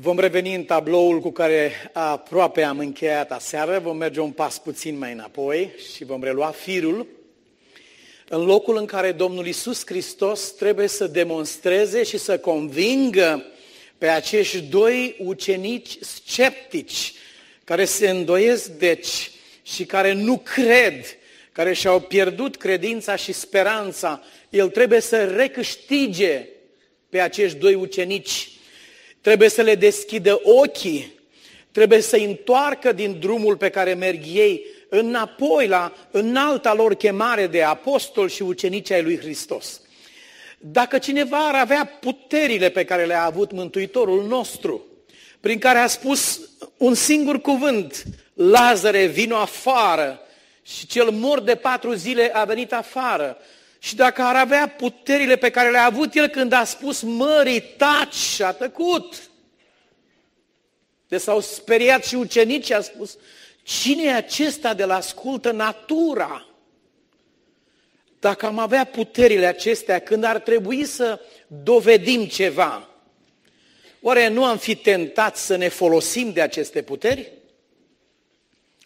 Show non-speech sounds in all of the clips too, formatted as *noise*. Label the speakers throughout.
Speaker 1: Vom reveni în tabloul cu care aproape am încheiat aseară, vom merge un pas puțin mai înapoi și vom relua firul în locul în care Domnul Isus Hristos trebuie să demonstreze și să convingă pe acești doi ucenici sceptici care se îndoiesc deci și care nu cred, care și-au pierdut credința și speranța. El trebuie să recâștige pe acești doi ucenici trebuie să le deschidă ochii, trebuie să întoarcă din drumul pe care merg ei înapoi la înalta lor chemare de apostol și ucenici ai lui Hristos. Dacă cineva ar avea puterile pe care le-a avut Mântuitorul nostru, prin care a spus un singur cuvânt, Lazare, vino afară, și cel mor de patru zile a venit afară, și dacă ar avea puterile pe care le-a avut el când a spus mării, taci și a tăcut. De s-au speriat și ucenicii, a spus, cine e acesta de la ascultă natura? Dacă am avea puterile acestea, când ar trebui să dovedim ceva, oare nu am fi tentați să ne folosim de aceste puteri?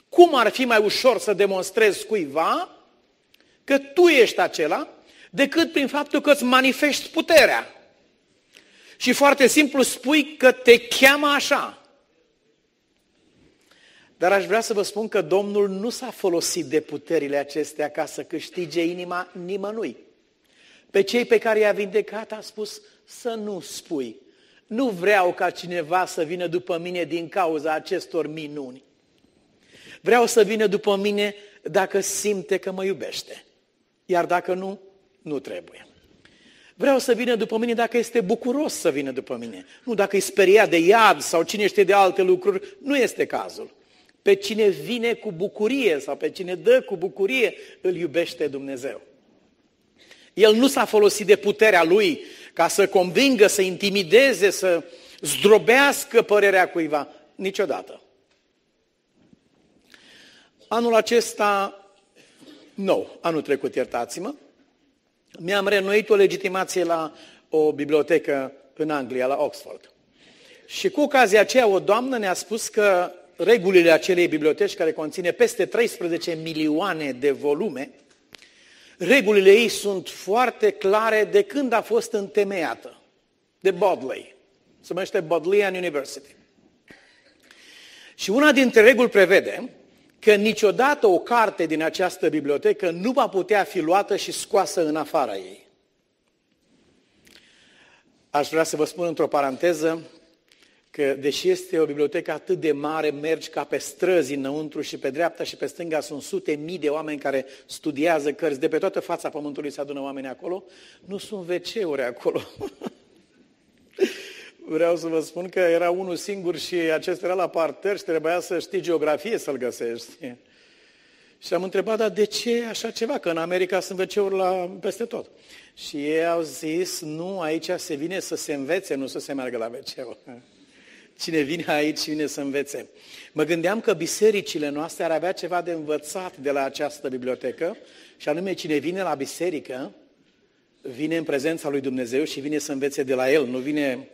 Speaker 1: Cum ar fi mai ușor să demonstrezi cuiva că tu ești acela, decât prin faptul că îți manifesti puterea. Și foarte simplu spui că te cheamă așa. Dar aș vrea să vă spun că Domnul nu s-a folosit de puterile acestea ca să câștige inima nimănui. Pe cei pe care i-a vindecat a spus să nu spui. Nu vreau ca cineva să vină după mine din cauza acestor minuni. Vreau să vină după mine dacă simte că mă iubește. Iar dacă nu, nu trebuie. Vreau să vină după mine dacă este bucuros să vină după mine. Nu dacă e speriat de iad sau cine știe de alte lucruri, nu este cazul. Pe cine vine cu bucurie sau pe cine dă cu bucurie, îl iubește Dumnezeu. El nu s-a folosit de puterea lui ca să convingă, să intimideze, să zdrobească părerea cuiva. Niciodată. Anul acesta nou, anul trecut, iertați-mă, mi-am renuit o legitimație la o bibliotecă în Anglia, la Oxford. Și cu ocazia aceea o doamnă ne-a spus că regulile acelei biblioteci, care conține peste 13 milioane de volume, regulile ei sunt foarte clare de când a fost întemeiată, de Bodley. Se numește Bodleian University. Și una dintre reguli prevede că niciodată o carte din această bibliotecă nu va putea fi luată și scoasă în afara ei. Aș vrea să vă spun într-o paranteză că, deși este o bibliotecă atât de mare, mergi ca pe străzi înăuntru și pe dreapta și pe stânga sunt sute mii de oameni care studiază cărți. De pe toată fața pământului se adună oameni acolo. Nu sunt wc acolo. *laughs* vreau să vă spun că era unul singur și acesta era la parter și trebuia să știi geografie să-l găsești. Și am întrebat, dar de ce așa ceva? Că în America sunt wc la peste tot. Și ei au zis, nu, aici se vine să se învețe, nu să se meargă la wc *laughs* Cine vine aici vine să învețe. Mă gândeam că bisericile noastre ar avea ceva de învățat de la această bibliotecă și anume cine vine la biserică vine în prezența lui Dumnezeu și vine să învețe de la El, nu vine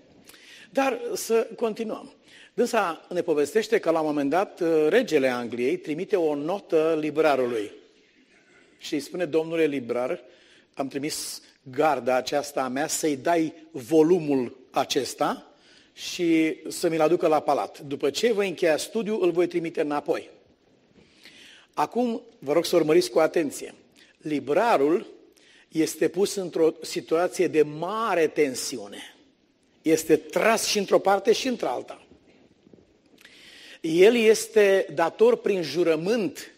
Speaker 1: dar să continuăm. Dânsa ne povestește că la un moment dat uh, regele Angliei trimite o notă librarului și îi spune, domnule librar, am trimis garda aceasta a mea să-i dai volumul acesta și să mi-l aducă la palat. După ce voi încheia studiul, îl voi trimite înapoi. Acum, vă rog să urmăriți cu atenție. Librarul este pus într-o situație de mare tensiune este tras și într-o parte și într-alta. El este dator prin jurământ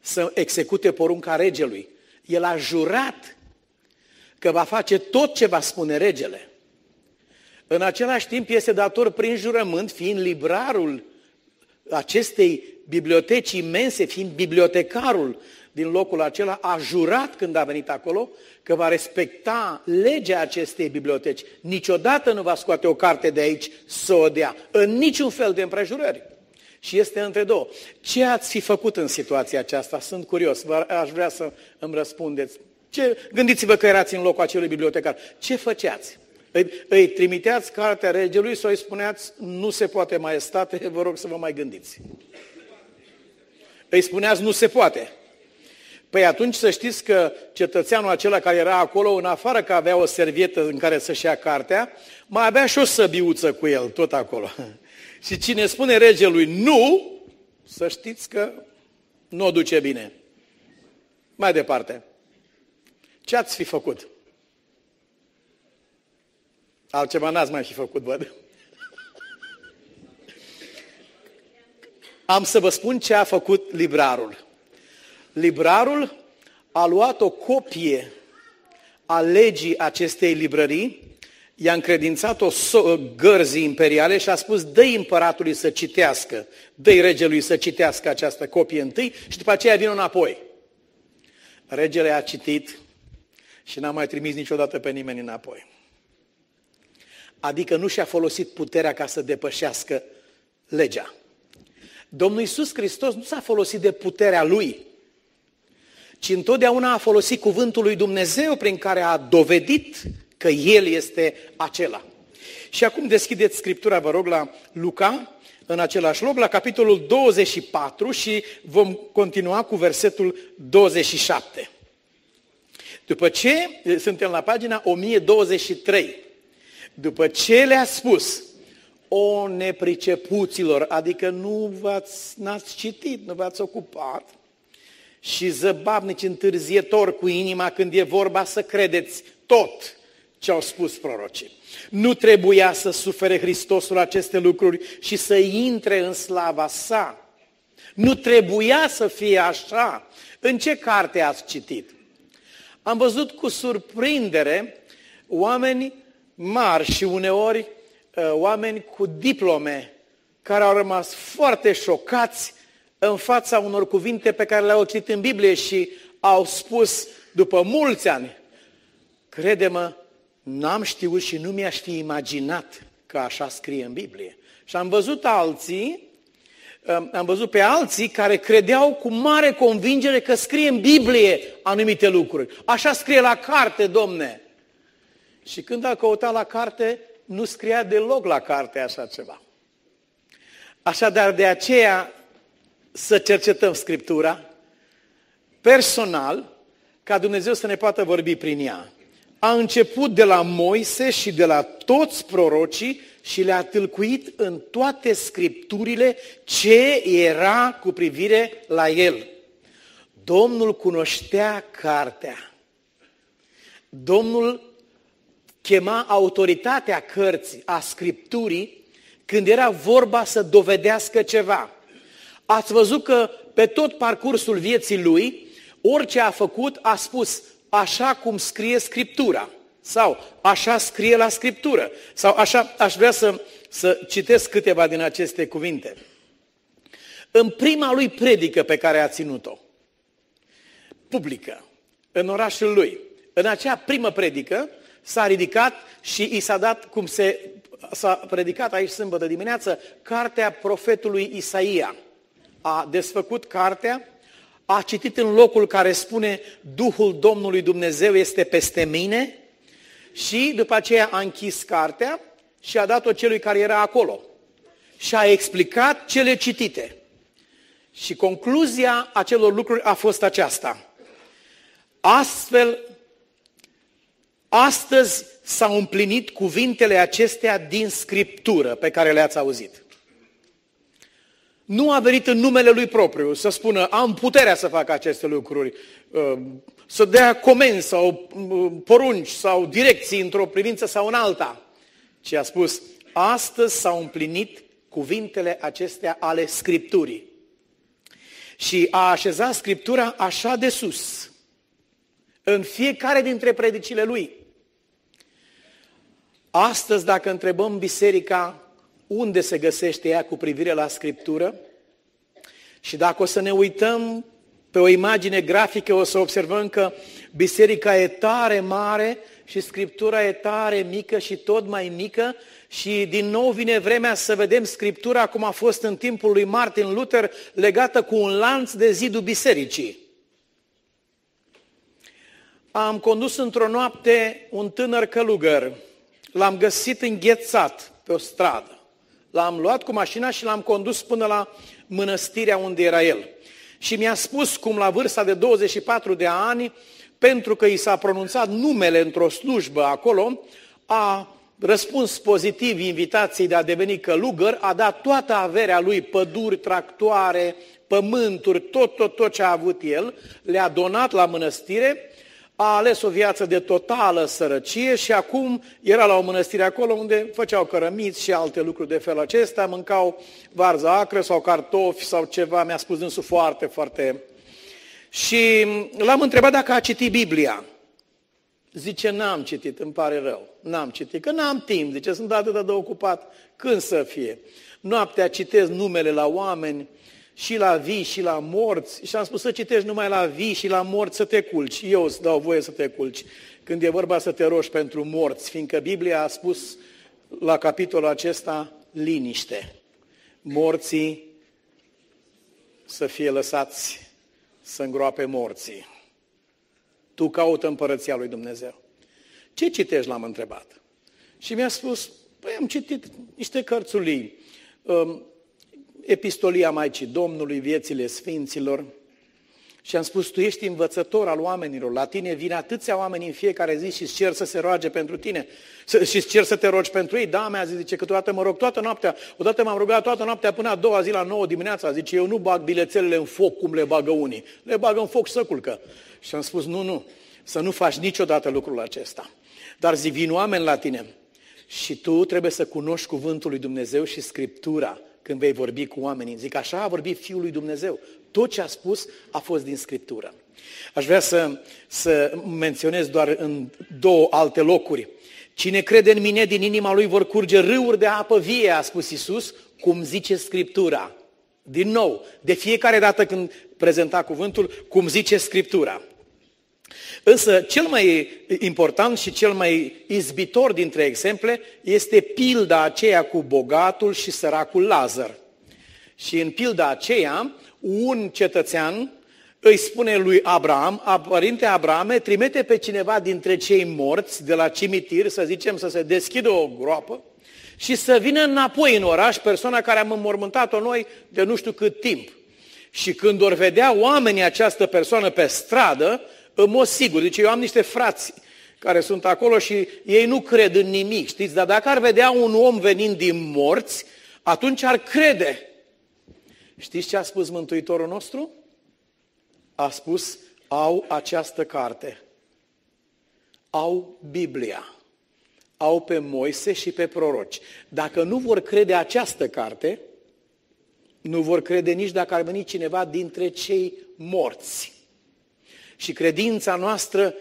Speaker 1: să execute porunca regelui. El a jurat că va face tot ce va spune regele. În același timp este dator prin jurământ, fiind librarul acestei biblioteci imense, fiind bibliotecarul din locul acela, a jurat când a venit acolo că va respecta legea acestei biblioteci. Niciodată nu va scoate o carte de aici să o dea, în niciun fel de împrejurări. Și este între două. Ce ați fi făcut în situația aceasta? Sunt curios, aș vrea să îmi răspundeți. Ce, gândiți-vă că erați în locul acelui bibliotecar. Ce făceați? Îi, îi trimiteați cartea regelui sau îi spuneați, nu se poate maestate, vă rog să vă mai gândiți. Îi spuneați, nu se poate. Păi atunci să știți că cetățeanul acela care era acolo, în afară că avea o servietă în care să-și ia cartea, mai avea și o săbiuță cu el, tot acolo. *laughs* și cine spune regelui nu, să știți că nu o duce bine. Mai departe. Ce ați fi făcut? Altceva n-ați mai fi făcut, văd. *laughs* Am să vă spun ce a făcut librarul. Librarul a luat o copie a legii acestei librării, i-a încredințat-o gărzii imperiale și a spus, dă împăratului să citească, dă regelui să citească această copie întâi și după aceea vină înapoi. Regele a citit și n-a mai trimis niciodată pe nimeni înapoi. Adică nu și-a folosit puterea ca să depășească legea. Domnul Iisus Hristos nu s-a folosit de puterea Lui, ci întotdeauna a folosit cuvântul lui Dumnezeu prin care a dovedit că El este acela. Și acum deschideți Scriptura, vă rog, la Luca, în același loc, la capitolul 24 și vom continua cu versetul 27. După ce, suntem la pagina 1023, după ce le-a spus, o nepricepuților, adică nu v-ați, n-ați citit, nu v-ați ocupat, și zăbavnici întârzietor cu inima când e vorba să credeți tot ce au spus prorocii. Nu trebuia să sufere Hristosul aceste lucruri și să intre în slava sa. Nu trebuia să fie așa. În ce carte ați citit? Am văzut cu surprindere oameni mari și uneori uh, oameni cu diplome care au rămas foarte șocați în fața unor cuvinte pe care le-au citit în Biblie și au spus după mulți ani, crede-mă, n-am știut și nu mi-aș fi imaginat că așa scrie în Biblie. Și am văzut alții, um, am văzut pe alții care credeau cu mare convingere că scrie în Biblie anumite lucruri. Așa scrie la carte, domne. Și când a căutat la carte, nu scria deloc la carte așa ceva. Așadar, de aceea să cercetăm Scriptura personal, ca Dumnezeu să ne poată vorbi prin ea. A început de la Moise și de la toți prorocii și le-a tâlcuit în toate Scripturile ce era cu privire la el. Domnul cunoștea cartea. Domnul chema autoritatea cărții, a Scripturii, când era vorba să dovedească ceva. Ați văzut că pe tot parcursul vieții lui, orice a făcut, a spus așa cum scrie Scriptura. Sau așa scrie la Scriptură. Sau așa aș vrea să, să citesc câteva din aceste cuvinte. În prima lui predică pe care a ținut-o, publică, în orașul lui, în acea primă predică, s-a ridicat și i s-a dat, cum se, s-a predicat aici sâmbătă dimineață, cartea profetului Isaia a desfăcut cartea, a citit în locul care spune Duhul Domnului Dumnezeu este peste mine și după aceea a închis cartea și a dat-o celui care era acolo. Și a explicat cele citite. Și concluzia acelor lucruri a fost aceasta. Astfel, astăzi s-au împlinit cuvintele acestea din Scriptură pe care le-ați auzit nu a venit în numele lui propriu să spună am puterea să fac aceste lucruri, uh, să dea comenzi sau uh, porunci sau direcții într-o privință sau în alta, ci a spus astăzi s-au împlinit cuvintele acestea ale Scripturii. Și a așezat Scriptura așa de sus, în fiecare dintre predicile lui. Astăzi, dacă întrebăm biserica unde se găsește ea cu privire la Scriptură. Și dacă o să ne uităm pe o imagine grafică, o să observăm că biserica e tare mare și Scriptura e tare mică și tot mai mică și din nou vine vremea să vedem Scriptura cum a fost în timpul lui Martin Luther legată cu un lanț de zidul bisericii. Am condus într-o noapte un tânăr călugăr l-am găsit înghețat pe o stradă. L-am luat cu mașina și l-am condus până la mănăstirea unde era el. Și mi-a spus cum la vârsta de 24 de ani, pentru că i s-a pronunțat numele într-o slujbă acolo, a răspuns pozitiv invitației de a deveni călugăr, a dat toată averea lui, păduri, tractoare, pământuri, tot, tot, tot ce a avut el, le-a donat la mănăstire, a ales o viață de totală sărăcie și acum era la o mănăstire acolo unde făceau cărămiți și alte lucruri de felul acesta, mâncau varză acră sau cartofi sau ceva, mi-a spus dânsul foarte, foarte... Și l-am întrebat dacă a citit Biblia. Zice, n-am citit, îmi pare rău. N-am citit, că n-am timp. Zice, sunt atât de ocupat. Când să fie? Noaptea citesc numele la oameni, și la vii și la morți. Și am spus să citești numai la vii și la morți să te culci. Eu îți dau voie să te culci când e vorba să te rogi pentru morți, fiindcă Biblia a spus la capitolul acesta liniște. Morții să fie lăsați să îngroape morții. Tu caută împărăția lui Dumnezeu. Ce citești, l-am întrebat. Și mi-a spus, păi am citit niște cărțulii, um, epistolia Maicii Domnului, viețile Sfinților, și am spus, tu ești învățător al oamenilor, la tine vin atâția oameni în fiecare zi și îți cer să se roage pentru tine și îți cer să te rogi pentru ei. Da, mi-a zis, zice, câteodată mă rog toată noaptea, odată m-am rugat toată noaptea până a doua zi la nouă dimineața, zice, eu nu bag bilețelele în foc cum le bagă unii, le bag în foc și să culcă. Și am spus, nu, nu, să nu faci niciodată lucrul acesta. Dar zi, vin oameni la tine și tu trebuie să cunoști cuvântul lui Dumnezeu și Scriptura când vei vorbi cu oamenii. Zic, așa a vorbit Fiul lui Dumnezeu. Tot ce a spus a fost din Scriptură. Aș vrea să, să menționez doar în două alte locuri. Cine crede în mine, din inima lui vor curge râuri de apă vie, a spus Isus, cum zice Scriptura. Din nou, de fiecare dată când prezenta cuvântul, cum zice Scriptura. Însă cel mai important și cel mai izbitor dintre exemple este pilda aceea cu bogatul și săracul Lazar. Și în pilda aceea, un cetățean îi spune lui Abraham, părinte Abrahame, trimite pe cineva dintre cei morți de la cimitir, să zicem, să se deschidă o groapă și să vină înapoi în oraș persoana care am înmormântat-o noi de nu știu cât timp. Și când or vedea oamenii această persoană pe stradă, în mod sigur. Deci eu am niște frați care sunt acolo și ei nu cred în nimic, știți? Dar dacă ar vedea un om venind din morți, atunci ar crede. Știți ce a spus Mântuitorul nostru? A spus, au această carte. Au Biblia. Au pe Moise și pe proroci. Dacă nu vor crede această carte, nu vor crede nici dacă ar veni cineva dintre cei morți. Și credința noastră,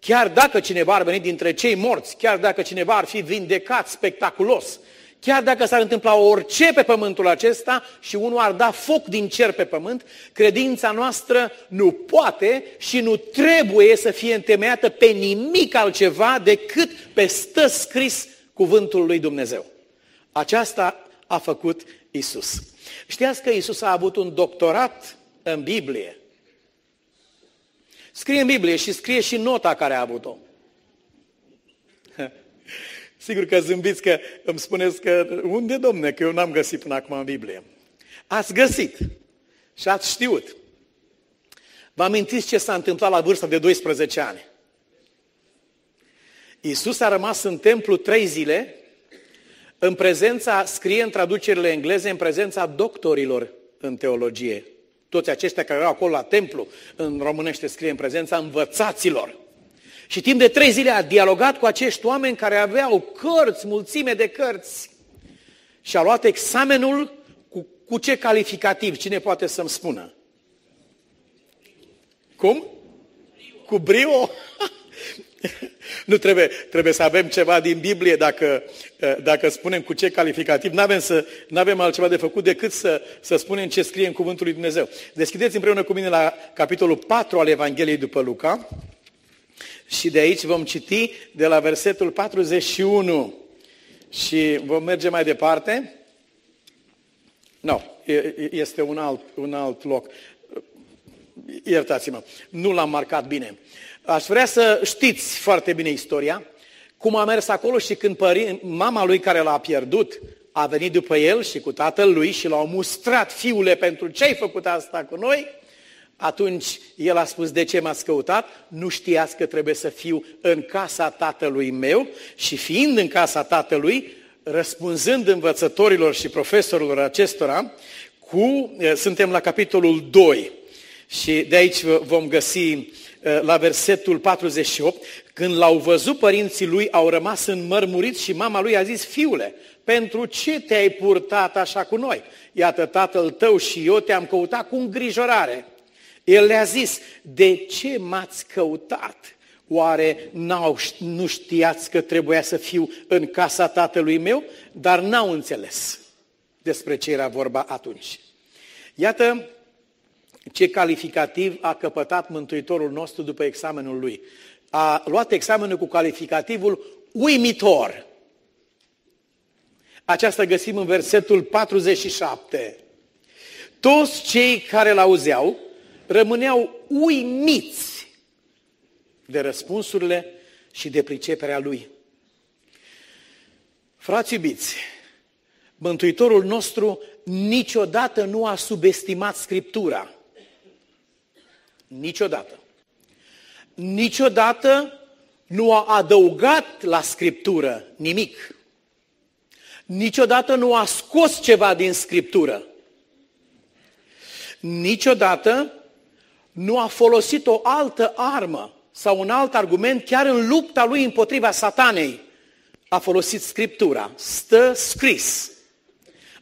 Speaker 1: chiar dacă cineva ar veni dintre cei morți, chiar dacă cineva ar fi vindecat spectaculos, chiar dacă s-ar întâmpla orice pe pământul acesta și unul ar da foc din cer pe pământ, credința noastră nu poate și nu trebuie să fie întemeiată pe nimic altceva decât pe stă scris cuvântul lui Dumnezeu. Aceasta a făcut Isus. Știați că Isus a avut un doctorat în Biblie. Scrie în Biblie și scrie și nota care a avut-o. *laughs* Sigur că zâmbiți că îmi spuneți că unde, domne, că eu n-am găsit până acum în Biblie. Ați găsit și ați știut. Vă amintiți ce s-a întâmplat la vârsta de 12 ani? Iisus a rămas în templu trei zile, în prezența, scrie în traducerile engleze, în prezența doctorilor în teologie toți aceștia care erau acolo la templu, în românește scrie în prezența învățaților. Și timp de trei zile a dialogat cu acești oameni care aveau cărți, mulțime de cărți. Și a luat examenul cu, cu ce calificativ? Cine poate să-mi spună? Cum? Cu brio? *laughs* *laughs* Nu trebuie, trebuie să avem ceva din Biblie dacă, eh, dacă spunem cu ce calificativ. Nu avem, să, avem altceva de făcut decât să, să spunem ce scrie în Cuvântul lui Dumnezeu. Deschideți împreună cu mine la capitolul 4 al Evangheliei după Luca și de aici vom citi de la versetul 41 și vom merge mai departe. Nu, no, este un alt, un alt loc. Iertați-mă, nu l-am marcat bine. Aș vrea să știți foarte bine istoria, cum a mers acolo și când părin, mama lui care l-a pierdut a venit după el și cu tatăl lui și l-au mustrat, fiule, pentru ce ai făcut asta cu noi? Atunci el a spus, de ce m-ați căutat? Nu știați că trebuie să fiu în casa tatălui meu și fiind în casa tatălui, răspunzând învățătorilor și profesorilor acestora, cu, suntem la capitolul 2 și de aici vom găsi la versetul 48, când l-au văzut părinții lui, au rămas înmărmuriți și mama lui a zis, fiule, pentru ce te-ai purtat așa cu noi? Iată, tatăl tău și eu te-am căutat cu îngrijorare. El le-a zis, de ce m-ați căutat? Oare n-au, nu știați că trebuia să fiu în casa tatălui meu? Dar n-au înțeles despre ce era vorba atunci. Iată ce calificativ a căpătat Mântuitorul nostru după examenul lui. A luat examenul cu calificativul uimitor. Aceasta găsim în versetul 47. Toți cei care l-auzeau rămâneau uimiți de răspunsurile și de priceperea lui. Frați iubiți, Mântuitorul nostru niciodată nu a subestimat Scriptura. Niciodată. Niciodată nu a adăugat la Scriptură nimic. Niciodată nu a scos ceva din Scriptură. Niciodată nu a folosit o altă armă sau un alt argument chiar în lupta lui împotriva satanei. A folosit Scriptura. Stă scris.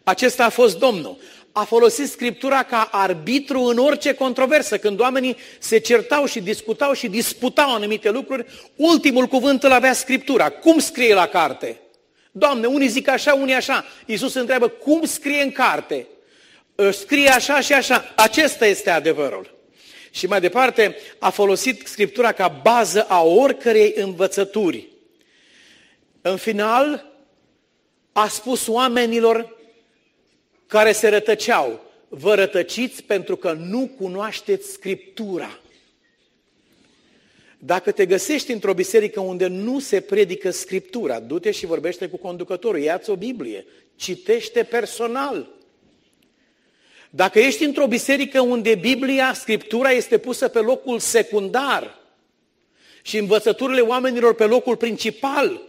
Speaker 1: Acesta a fost Domnul. A folosit Scriptura ca arbitru în orice controversă. Când oamenii se certau și discutau și disputau anumite lucruri, ultimul cuvânt îl avea Scriptura. Cum scrie la carte? Doamne, unii zic așa, unii așa. Iisus întreabă, cum scrie în carte? Scrie așa și așa. Acesta este adevărul. Și mai departe, a folosit Scriptura ca bază a oricărei învățături. În final, a spus oamenilor care se rătăceau, vă rătăciți pentru că nu cunoașteți Scriptura. Dacă te găsești într-o biserică unde nu se predică Scriptura, du-te și vorbește cu conducătorul, ia-ți o Biblie, citește personal. Dacă ești într-o biserică unde Biblia, Scriptura este pusă pe locul secundar și învățăturile oamenilor pe locul principal,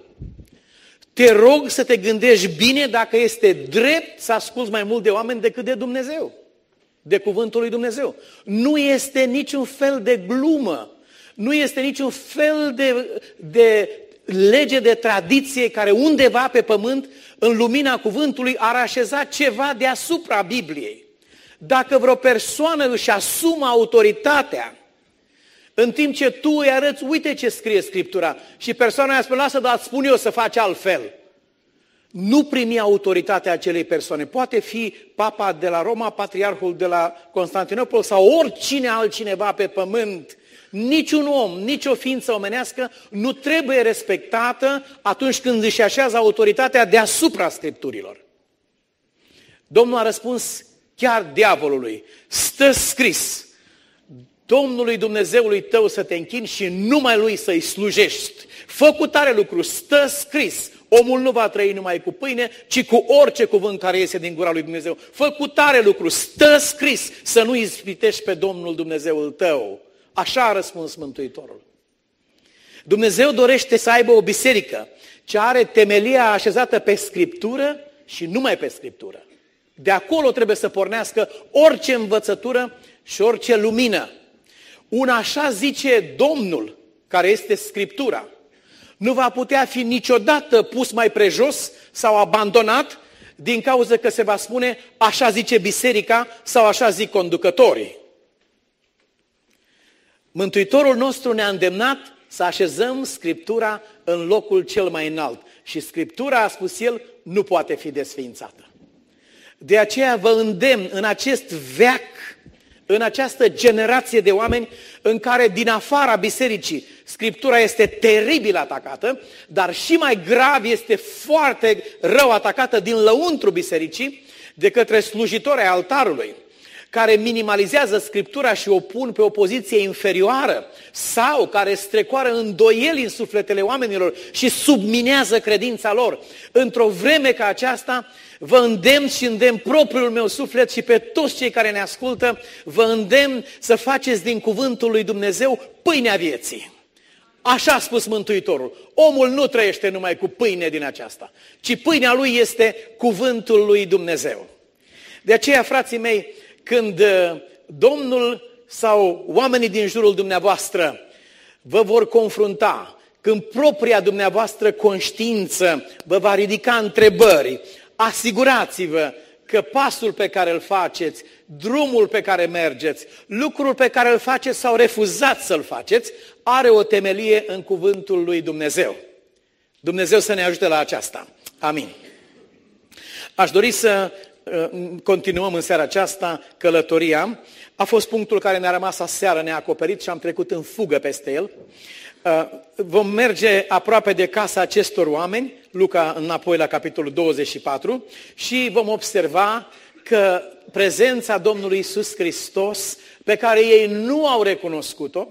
Speaker 1: te rog să te gândești bine dacă este drept să asculți mai mult de oameni decât de Dumnezeu, de cuvântul lui Dumnezeu. Nu este niciun fel de glumă, nu este niciun fel de, de lege de tradiție care undeva pe pământ, în lumina cuvântului, ar așeza ceva deasupra Bibliei. Dacă vreo persoană își asumă autoritatea, în timp ce tu îi arăți, uite ce scrie Scriptura, și persoana aia spune, lasă, dar spun eu să faci altfel. Nu primi autoritatea acelei persoane. Poate fi papa de la Roma, patriarhul de la Constantinopol sau oricine altcineva pe pământ. Niciun om, nicio ființă omenească nu trebuie respectată atunci când își așează autoritatea deasupra Scripturilor. Domnul a răspuns chiar diavolului, stă scris, Domnului Dumnezeului tău să te închini și numai Lui să-i slujești. Fă cu tare lucru, stă scris, omul nu va trăi numai cu pâine, ci cu orice cuvânt care iese din gura lui Dumnezeu. Fă cu tare lucru, stă scris, să nu ispitești pe Domnul Dumnezeul tău. Așa a răspuns Mântuitorul. Dumnezeu dorește să aibă o biserică ce are temelia așezată pe Scriptură și numai pe Scriptură. De acolo trebuie să pornească orice învățătură și orice lumină. Un așa zice Domnul, care este Scriptura, nu va putea fi niciodată pus mai prejos sau abandonat din cauza că se va spune așa zice biserica sau așa zic conducătorii. Mântuitorul nostru ne-a îndemnat să așezăm Scriptura în locul cel mai înalt. Și Scriptura, a spus el, nu poate fi desființată. De aceea vă îndemn în acest veac, în această generație de oameni în care din afara bisericii Scriptura este teribil atacată, dar și mai grav este foarte rău atacată din lăuntru bisericii de către slujitori ai altarului. Care minimalizează Scriptura și o pun pe o poziție inferioară sau care strecoară îndoieli în sufletele oamenilor și subminează credința lor. Într-o vreme ca aceasta, vă îndemn și îndemn propriul meu suflet și pe toți cei care ne ascultă, vă îndemn să faceți din cuvântul lui Dumnezeu pâinea vieții. Așa a spus Mântuitorul. Omul nu trăiește numai cu pâine din aceasta, ci pâinea lui este cuvântul lui Dumnezeu. De aceea, frații mei, când uh, Domnul sau oamenii din jurul dumneavoastră vă vor confrunta, când propria dumneavoastră conștiință vă va ridica întrebări, asigurați-vă că pasul pe care îl faceți, drumul pe care mergeți, lucrul pe care îl faceți sau refuzați să-l faceți, are o temelie în cuvântul lui Dumnezeu. Dumnezeu să ne ajute la aceasta. Amin. Aș dori să uh, continuăm în seara aceasta călătoria. A fost punctul care ne-a rămas aseară neacoperit și am trecut în fugă peste el. Uh, vom merge aproape de casa acestor oameni, Luca înapoi la capitolul 24, și vom observa că prezența Domnului Isus Hristos, pe care ei nu au recunoscut-o,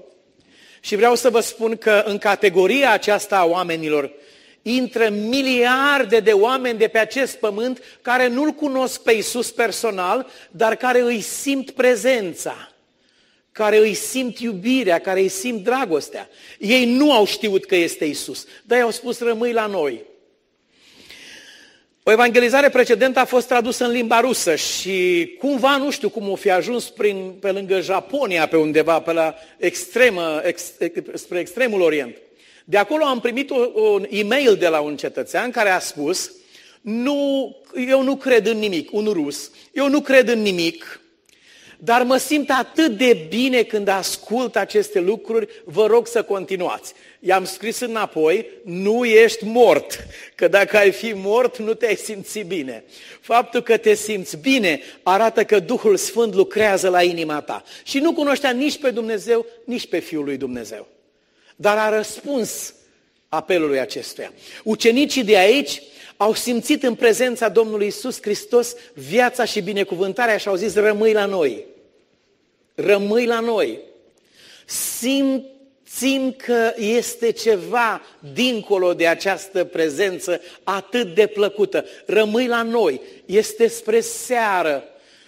Speaker 1: și vreau să vă spun că în categoria aceasta a oamenilor intră miliarde de oameni de pe acest pământ care nu-L cunosc pe Isus personal, dar care îi simt prezența, care îi simt iubirea, care îi simt dragostea. Ei nu au știut că este Isus, dar i-au spus rămâi la noi. O evangelizare precedentă a fost tradusă în limba rusă și cumva, nu știu cum o fi ajuns prin, pe lângă Japonia, pe undeva, pe la extremă, ex, spre extremul Orient. De acolo am primit un e-mail de la un cetățean care a spus, nu, eu nu cred în nimic, un rus, eu nu cred în nimic, dar mă simt atât de bine când ascult aceste lucruri, vă rog să continuați. I-am scris înapoi, nu ești mort, că dacă ai fi mort, nu te-ai simți bine. Faptul că te simți bine arată că Duhul Sfânt lucrează la inima ta. Și nu cunoștea nici pe Dumnezeu, nici pe Fiul lui Dumnezeu. Dar a răspuns apelului acestuia. Ucenicii de aici au simțit în prezența Domnului Isus Hristos viața și binecuvântarea și au zis, rămâi la noi. Rămâi la noi. Simt simt că este ceva dincolo de această prezență atât de plăcută. Rămâi la noi, este spre seară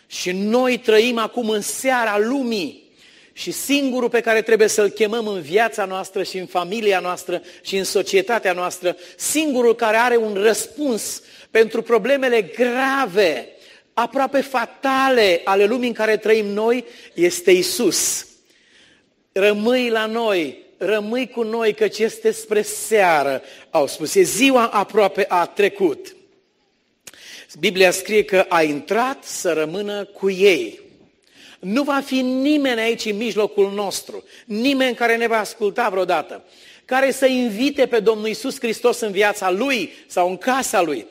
Speaker 1: și noi trăim acum în seara lumii. Și singurul pe care trebuie să-l chemăm în viața noastră și în familia noastră și în societatea noastră, singurul care are un răspuns pentru problemele grave, aproape fatale ale lumii în care trăim noi, este Isus. Rămâi la noi, rămâi cu noi, căci este spre seară, au spus. E ziua aproape a trecut. Biblia scrie că a intrat să rămână cu ei. Nu va fi nimeni aici în mijlocul nostru, nimeni care ne va asculta vreodată, care să invite pe Domnul Isus Hristos în viața lui sau în casa lui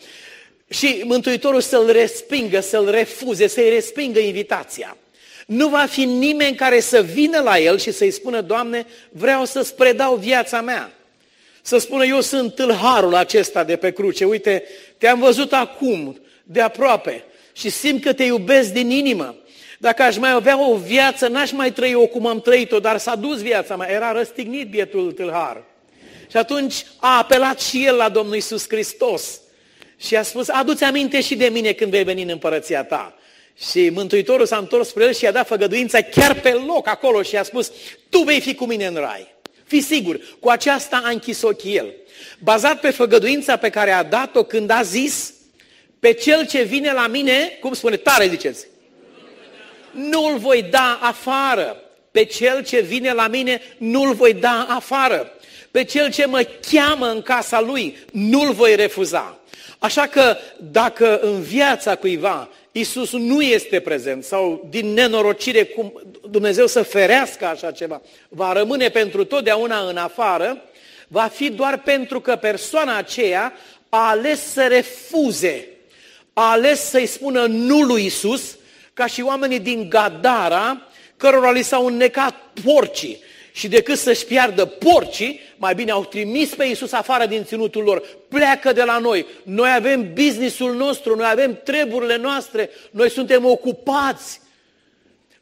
Speaker 1: și Mântuitorul să-l respingă, să-l refuze, să-i respingă invitația. Nu va fi nimeni care să vină la el și să-i spună, Doamne, vreau să-ți predau viața mea. Să spună, eu sunt tâlharul acesta de pe cruce, uite, te-am văzut acum, de aproape, și simt că te iubesc din inimă. Dacă aș mai avea o viață, n-aș mai trăi-o cum am trăit-o, dar s-a dus viața mea. Era răstignit bietul tâlhar. Și atunci a apelat și el la Domnul Isus Hristos și a spus, adu-ți aminte și de mine când vei veni în împărăția ta. Și Mântuitorul s-a întors spre el și i-a dat făgăduința chiar pe loc acolo și a spus, tu vei fi cu mine în rai. Fii sigur, cu aceasta a închis ochii el. Bazat pe făgăduința pe care a dat-o când a zis, pe cel ce vine la mine, cum spune, tare ziceți, nu-l voi da afară. Pe cel ce vine la mine, nu-l voi da afară. Pe cel ce mă cheamă în casa lui, nu-l voi refuza. Așa că dacă în viața cuiva Isus nu este prezent sau din nenorocire cum Dumnezeu să ferească așa ceva, va rămâne pentru totdeauna în afară, va fi doar pentru că persoana aceea a ales să refuze, a ales să-i spună nu lui Isus, ca și oamenii din Gadara, cărora li s-au înnecat porcii și decât să-și piardă porcii, mai bine au trimis pe Iisus afară din ținutul lor. Pleacă de la noi. Noi avem businessul nostru, noi avem treburile noastre, noi suntem ocupați.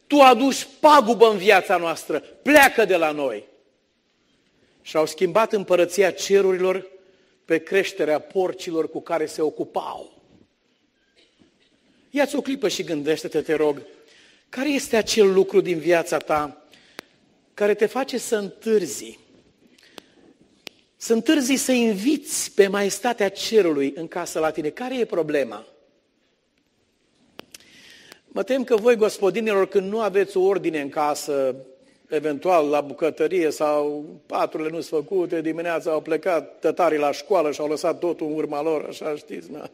Speaker 1: Tu aduci pagubă în viața noastră, pleacă de la noi. Și au schimbat împărăția cerurilor pe creșterea porcilor cu care se ocupau. Ia-ți o clipă și gândește-te, te rog, care este acel lucru din viața ta care te face să întârzi, să întârzi să inviți pe maestatea cerului în casă la tine. Care e problema? Mă tem că voi, gospodinilor, când nu aveți o ordine în casă, eventual la bucătărie sau paturile nu sunt făcute, dimineața au plecat tătarii la școală și au lăsat totul în urma lor, așa știți, na?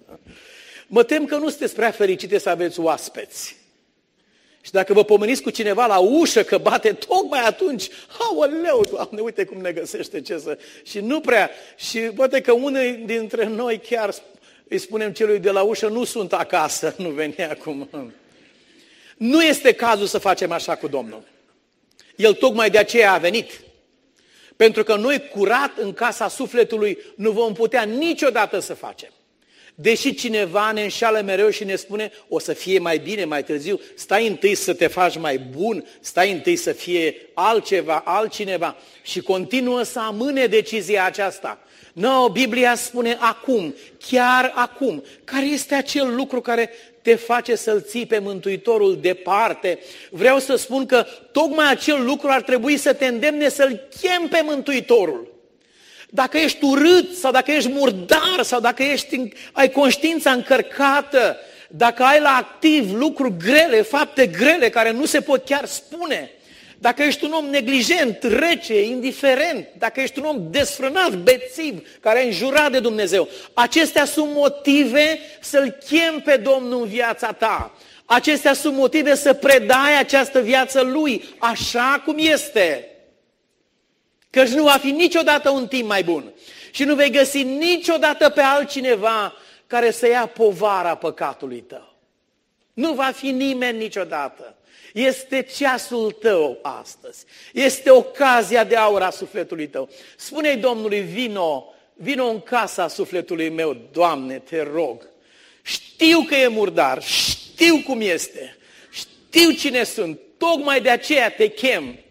Speaker 1: Mă tem că nu sunteți prea fericite să aveți oaspeți. Și dacă vă pomeniți cu cineva la ușă că bate tocmai atunci, aoleu, Doamne, uite cum ne găsește ce să... Și nu prea. Și poate că unii dintre noi chiar îi spunem celui de la ușă, nu sunt acasă, nu veni acum. Nu este cazul să facem așa cu Domnul. El tocmai de aceea a venit. Pentru că noi curat în casa sufletului nu vom putea niciodată să facem. Deși cineva ne înșală mereu și ne spune, o să fie mai bine mai târziu, stai întâi să te faci mai bun, stai întâi să fie altceva, altcineva și continuă să amâne decizia aceasta. Nu, no, Biblia spune acum, chiar acum. Care este acel lucru care te face să-L ții pe Mântuitorul departe? Vreau să spun că tocmai acel lucru ar trebui să te îndemne să-L chem pe Mântuitorul. Dacă ești urât sau dacă ești murdar sau dacă ești, ai conștiința încărcată, dacă ai la activ lucruri grele, fapte grele care nu se pot chiar spune, dacă ești un om neglijent, rece, indiferent, dacă ești un om desfrânat, bețiv, care a înjurat de Dumnezeu, acestea sunt motive să-L chem pe Domnul în viața ta. Acestea sunt motive să predai această viață Lui, așa cum este. Căci nu va fi niciodată un timp mai bun. Și nu vei găsi niciodată pe altcineva care să ia povara păcatului tău. Nu va fi nimeni niciodată. Este ceasul tău astăzi. Este ocazia de aur a sufletului tău. Spune-i Domnului, vino, vino în casa sufletului meu, Doamne, te rog. Știu că e murdar, știu cum este, știu cine sunt, tocmai de aceea te chem.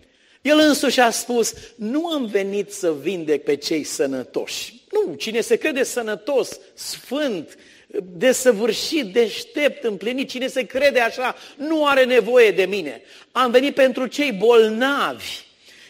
Speaker 1: El însuși a spus, nu am venit să vindec pe cei sănătoși. Nu, cine se crede sănătos, sfânt, desăvârșit, deștept, împlinit, cine se crede așa, nu are nevoie de mine. Am venit pentru cei bolnavi.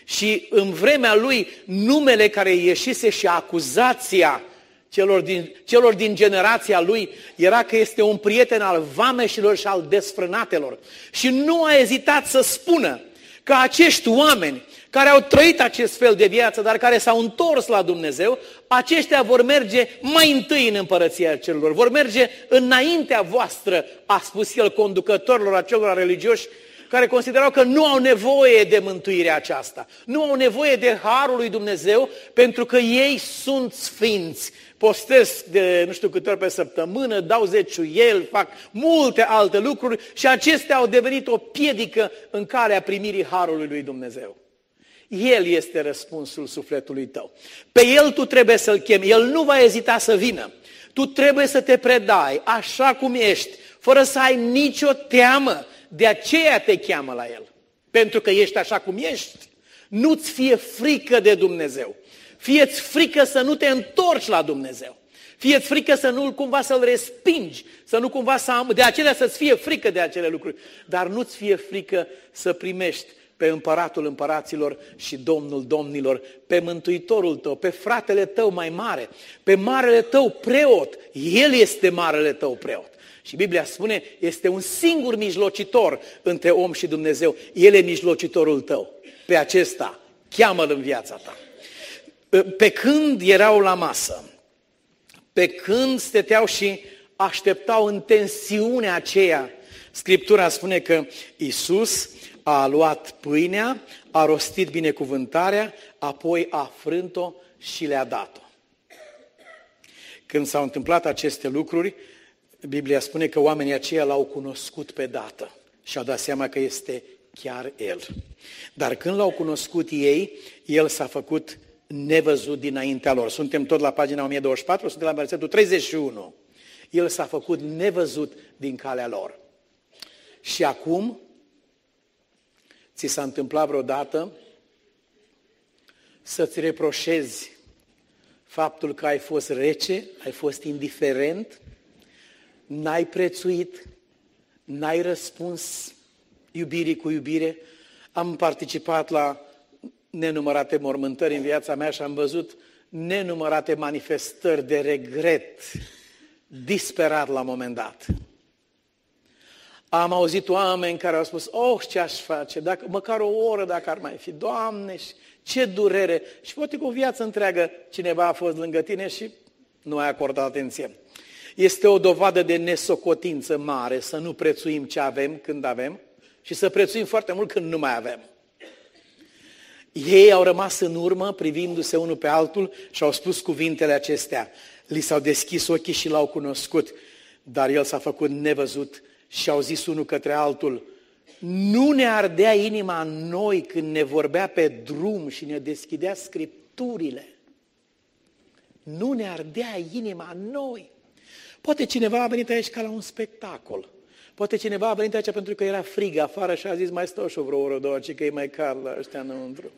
Speaker 1: Și în vremea lui, numele care ieșise și acuzația celor din, celor din generația lui era că este un prieten al vameșilor și al desfrânatelor. Și nu a ezitat să spună, că acești oameni care au trăit acest fel de viață, dar care s-au întors la Dumnezeu, aceștia vor merge mai întâi în împărăția celor, vor merge înaintea voastră, a spus el conducătorilor acelor religioși, care considerau că nu au nevoie de mântuirea aceasta, nu au nevoie de harul lui Dumnezeu, pentru că ei sunt sfinți, postesc de nu știu câte ori pe săptămână, dau zeciuiel, fac multe alte lucruri și acestea au devenit o piedică în calea primirii Harului lui Dumnezeu. El este răspunsul sufletului tău. Pe El tu trebuie să-L chemi, El nu va ezita să vină. Tu trebuie să te predai așa cum ești, fără să ai nicio teamă. De aceea te cheamă la El. Pentru că ești așa cum ești. Nu-ți fie frică de Dumnezeu. Fieți frică să nu te întorci la Dumnezeu. Fieți frică să nu cumva să-L respingi, să nu cumva să am, de acelea să-ți fie frică de acele lucruri, dar nu-ți fie frică să primești pe împăratul împăraților și domnul domnilor, pe mântuitorul tău, pe fratele tău mai mare, pe marele tău preot. El este marele tău preot. Și Biblia spune, este un singur mijlocitor între om și Dumnezeu. El e mijlocitorul tău. Pe acesta, cheamă-l în viața ta pe când erau la masă, pe când stăteau și așteptau în tensiunea aceea, Scriptura spune că Isus a luat pâinea, a rostit binecuvântarea, apoi a frânt-o și le-a dat-o. Când s-au întâmplat aceste lucruri, Biblia spune că oamenii aceia l-au cunoscut pe dată și au dat seama că este chiar El. Dar când l-au cunoscut ei, El s-a făcut nevăzut dinaintea lor. Suntem tot la pagina 1024, suntem la versetul 31. El s-a făcut nevăzut din calea lor. Și acum Ți s-a întâmplat vreodată să-ți reproșezi faptul că ai fost rece, ai fost indiferent, n-ai prețuit, n-ai răspuns iubirii cu iubire. Am participat la nenumărate mormântări în viața mea și am văzut nenumărate manifestări de regret disperat la moment dat. Am auzit oameni care au spus, oh, ce aș face, dacă, măcar o oră dacă ar mai fi, Doamne, ce durere. Și poate cu o viață întreagă cineva a fost lângă tine și nu ai acordat atenție. Este o dovadă de nesocotință mare să nu prețuim ce avem când avem și să prețuim foarte mult când nu mai avem. Ei au rămas în urmă privindu-se unul pe altul și au spus cuvintele acestea. Li s-au deschis ochii și l-au cunoscut, dar el s-a făcut nevăzut și au zis unul către altul, nu ne ardea inima în noi când ne vorbea pe drum și ne deschidea scripturile. Nu ne ardea inima în noi. Poate cineva a venit aici ca la un spectacol. Poate cineva a venit aici pentru că era frig afară și a zis mai stau și o vreo oră, două, ci că e mai cald la ăștia înăuntru.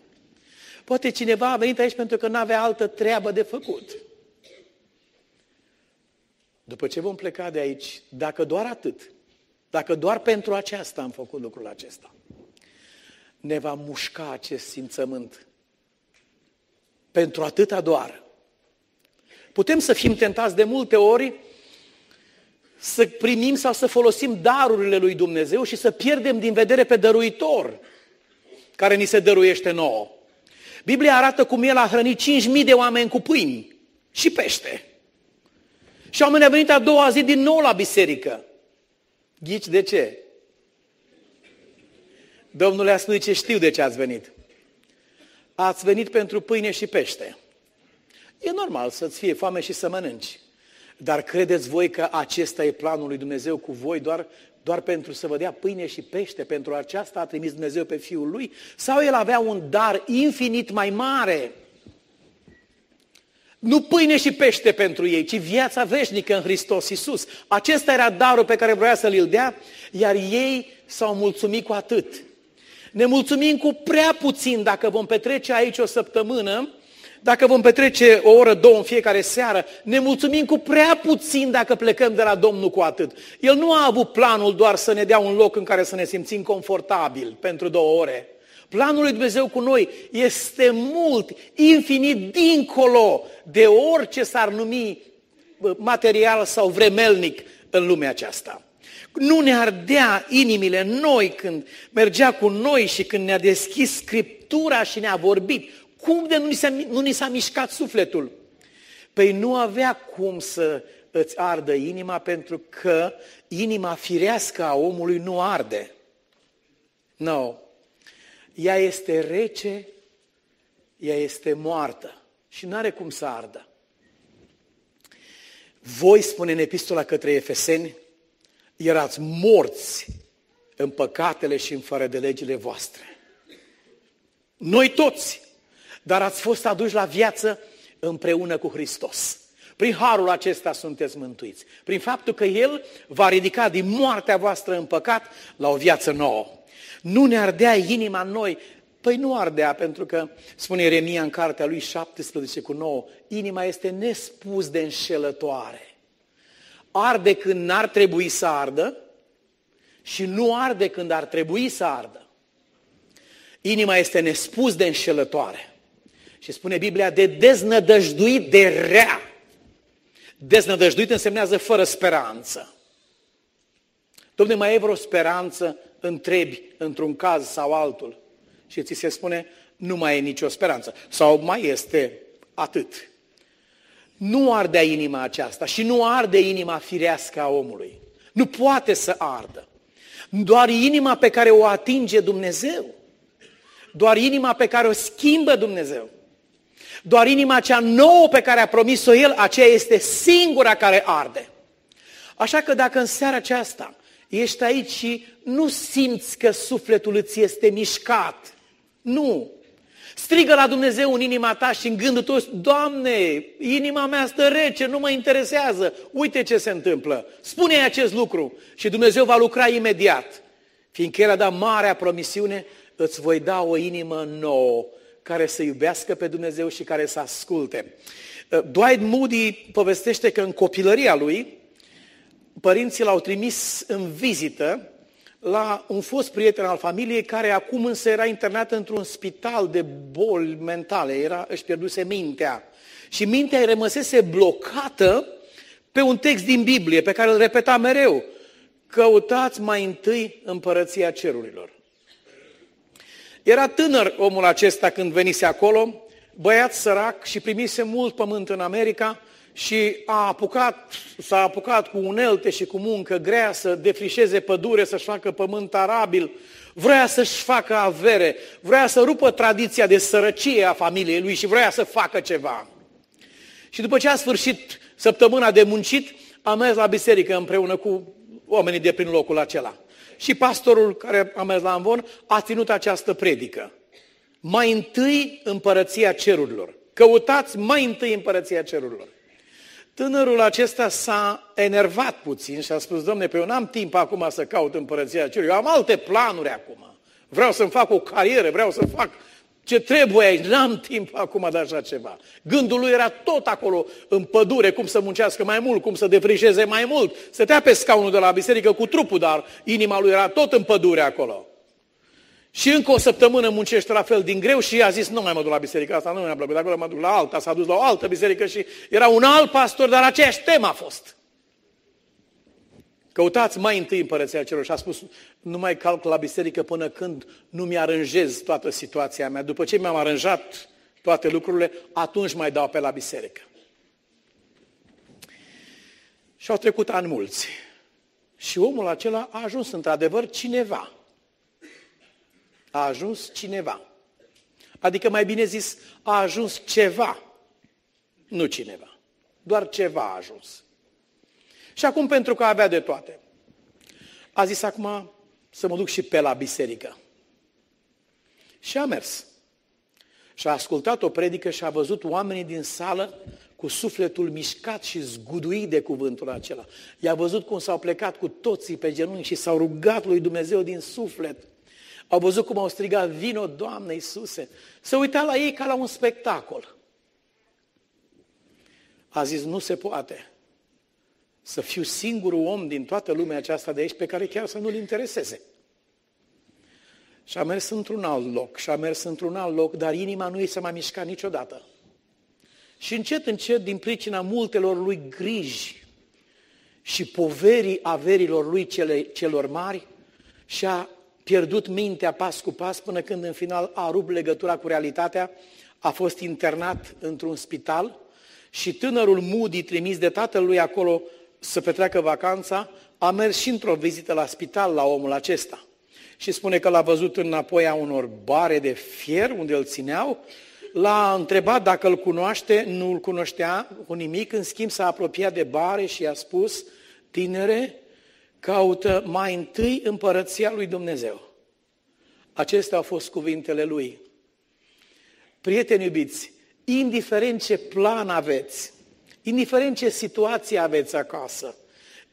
Speaker 1: Poate cineva a venit aici pentru că nu avea altă treabă de făcut. După ce vom pleca de aici, dacă doar atât, dacă doar pentru aceasta am făcut lucrul acesta, ne va mușca acest simțământ. Pentru atâta doar. Putem să fim tentați de multe ori să primim sau să folosim darurile lui Dumnezeu și să pierdem din vedere pe dăruitor care ni se dăruiește nouă. Biblia arată cum el a hrănit 5.000 de oameni cu pâini și pește. Și oamenii au venit a doua zi din nou la biserică. Ghici de ce? Domnul a spus ce știu de ce ați venit. Ați venit pentru pâine și pește. E normal să-ți fie foame și să mănânci. Dar credeți voi că acesta e planul lui Dumnezeu cu voi doar, doar pentru să vă dea pâine și pește? Pentru aceasta a trimis Dumnezeu pe Fiul Lui? Sau El avea un dar infinit mai mare? Nu pâine și pește pentru ei, ci viața veșnică în Hristos Iisus. Acesta era darul pe care vrea să-l dea, iar ei s-au mulțumit cu atât. Ne mulțumim cu prea puțin dacă vom petrece aici o săptămână, dacă vom petrece o oră, două în fiecare seară, ne mulțumim cu prea puțin dacă plecăm de la Domnul cu atât. El nu a avut planul doar să ne dea un loc în care să ne simțim confortabil pentru două ore. Planul lui Dumnezeu cu noi este mult, infinit, dincolo de orice s-ar numi material sau vremelnic în lumea aceasta. Nu ne ardea inimile noi când mergea cu noi și când ne-a deschis Scriptura și ne-a vorbit. Cum de nu ni, s-a, nu ni s-a mișcat sufletul? Păi nu avea cum să îți ardă inima pentru că inima firească a omului nu arde. Nu. No. Ea este rece, ea este moartă și nu are cum să ardă. Voi, spune în epistola către Efeseni, erați morți în păcatele și în fără de legile voastre. Noi toți, dar ați fost aduși la viață împreună cu Hristos. Prin harul acesta sunteți mântuiți. Prin faptul că El va ridica din moartea voastră în păcat la o viață nouă. Nu ne ardea inima în noi. Păi nu ardea, pentru că, spune Eremia în cartea lui 17 cu 9, inima este nespus de înșelătoare. Arde când n-ar trebui să ardă și nu arde când ar trebui să ardă. Inima este nespus de înșelătoare. Și spune Biblia de deznădăjduit de rea. Deznădăjduit însemnează fără speranță. Domne, mai e vreo speranță? Întrebi într-un caz sau altul. Și ți se spune, nu mai e nicio speranță. Sau mai este atât. Nu ardea inima aceasta și nu arde inima firească a omului. Nu poate să ardă. Doar inima pe care o atinge Dumnezeu. Doar inima pe care o schimbă Dumnezeu. Doar inima cea nouă pe care a promis-o El, aceea este singura care arde. Așa că dacă în seara aceasta ești aici și nu simți că sufletul îți este mișcat, nu. Strigă la Dumnezeu în inima ta și în gândul tău, Doamne, inima mea stă rece, nu mă interesează, uite ce se întâmplă. Spune-i acest lucru și Dumnezeu va lucra imediat. Fiindcă El a dat marea promisiune, îți voi da o inimă nouă care să iubească pe Dumnezeu și care să asculte. Uh, Dwight Moody povestește că în copilăria lui, părinții l-au trimis în vizită la un fost prieten al familiei care acum însă era internat într-un spital de boli mentale, era, își pierduse mintea. Și mintea îi rămăsese blocată pe un text din Biblie pe care îl repeta mereu. Căutați mai întâi împărăția cerurilor. Era tânăr omul acesta când venise acolo, băiat sărac și primise mult pământ în America și a apucat, s-a apucat cu unelte și cu muncă grea să defrișeze pădure, să-și facă pământ arabil, vrea să-și facă avere, vrea să rupă tradiția de sărăcie a familiei lui și vrea să facă ceva. Și după ce a sfârșit săptămâna de muncit, a mers la biserică împreună cu oamenii de prin locul acela. Și pastorul care a mers la Amvon a ținut această predică. Mai întâi împărăția cerurilor. Căutați mai întâi împărăția cerurilor. Tânărul acesta s-a enervat puțin și a spus, domne, pe eu n-am timp acum să caut împărăția cerurilor, eu am alte planuri acum. Vreau să-mi fac o carieră, vreau să fac ce trebuie aici, n-am timp acum de așa ceva. Gândul lui era tot acolo în pădure, cum să muncească mai mult, cum să defrișeze mai mult. Stătea pe scaunul de la biserică cu trupul, dar inima lui era tot în pădure acolo. Și încă o săptămână muncește la fel din greu și a zis, nu mai mă duc la biserica asta, nu mi-a plăcut, acolo mă duc la alta, s-a dus la o altă biserică și era un alt pastor, dar aceeași temă a fost. Căutați mai întâi împărăția celor și a spus, nu mai calc la biserică până când nu mi-aranjez toată situația mea. După ce mi-am aranjat toate lucrurile, atunci mai dau pe la biserică. Și au trecut ani mulți. Și omul acela a ajuns într-adevăr cineva. A ajuns cineva. Adică mai bine zis, a ajuns ceva. Nu cineva. Doar ceva a ajuns. Și acum, pentru că avea de toate, a zis acum să mă duc și pe la biserică. Și a mers. Și a ascultat o predică și a văzut oamenii din sală cu sufletul mișcat și zguduit de cuvântul acela. I-a văzut cum s-au plecat cu toții pe genunchi și s-au rugat lui Dumnezeu din suflet. Au văzut cum au strigat, vino, Doamne Iisuse. Se uita la ei ca la un spectacol. A zis, nu se poate să fiu singurul om din toată lumea aceasta de aici pe care chiar să nu-l intereseze. Și a mers într-un alt loc, și a mers într-un alt loc, dar inima nu i se mai mișca niciodată. Și încet, încet, din pricina multelor lui griji și poverii averilor lui cele, celor mari, și-a pierdut mintea pas cu pas până când în final a rupt legătura cu realitatea, a fost internat într-un spital și tânărul Moody, trimis de tatăl lui acolo, să petreacă vacanța, a mers și într-o vizită la spital la omul acesta. Și spune că l-a văzut înapoi a unor bare de fier unde îl țineau, l-a întrebat dacă îl cunoaște, nu îl cunoștea cu nimic, în schimb s-a apropiat de bare și i-a spus, tinere, caută mai întâi împărăția lui Dumnezeu. Acestea au fost cuvintele lui. Prieteni iubiți, indiferent ce plan aveți, indiferent ce situație aveți acasă,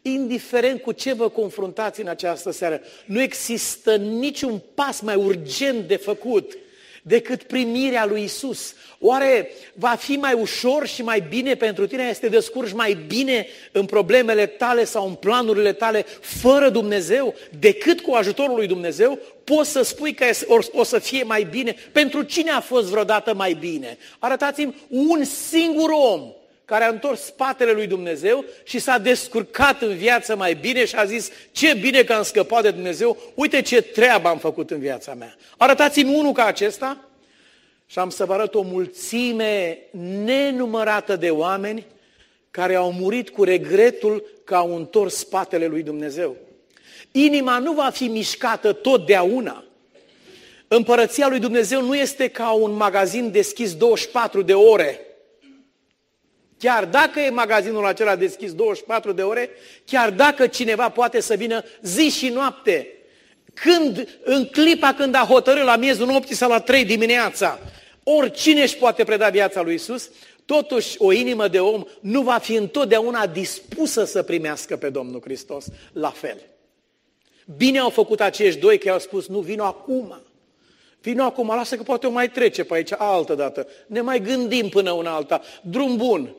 Speaker 1: indiferent cu ce vă confruntați în această seară, nu există niciun pas mai urgent de făcut decât primirea lui Isus. Oare va fi mai ușor și mai bine pentru tine, este descurci mai bine în problemele tale sau în planurile tale fără Dumnezeu decât cu ajutorul lui Dumnezeu? Poți să spui că o să fie mai bine? Pentru cine a fost vreodată mai bine? Arătați-mi un singur om care a întors spatele lui Dumnezeu și s-a descurcat în viață mai bine și a zis, ce bine că am scăpat de Dumnezeu, uite ce treabă am făcut în viața mea. Arătați-mi unul ca acesta și am să vă arăt o mulțime nenumărată de oameni care au murit cu regretul că au întors spatele lui Dumnezeu. Inima nu va fi mișcată totdeauna. Împărăția lui Dumnezeu nu este ca un magazin deschis 24 de ore Chiar dacă e magazinul acela deschis 24 de ore, chiar dacă cineva poate să vină zi și noapte, când, în clipa când a hotărât la miezul nopții sau la 3 dimineața, oricine își poate preda viața lui Isus, totuși o inimă de om nu va fi întotdeauna dispusă să primească pe Domnul Hristos la fel. Bine au făcut acești doi că au spus, nu vin acum, Vino acum, lasă că poate o mai trece pe aici altă dată. Ne mai gândim până una alta. Drum bun.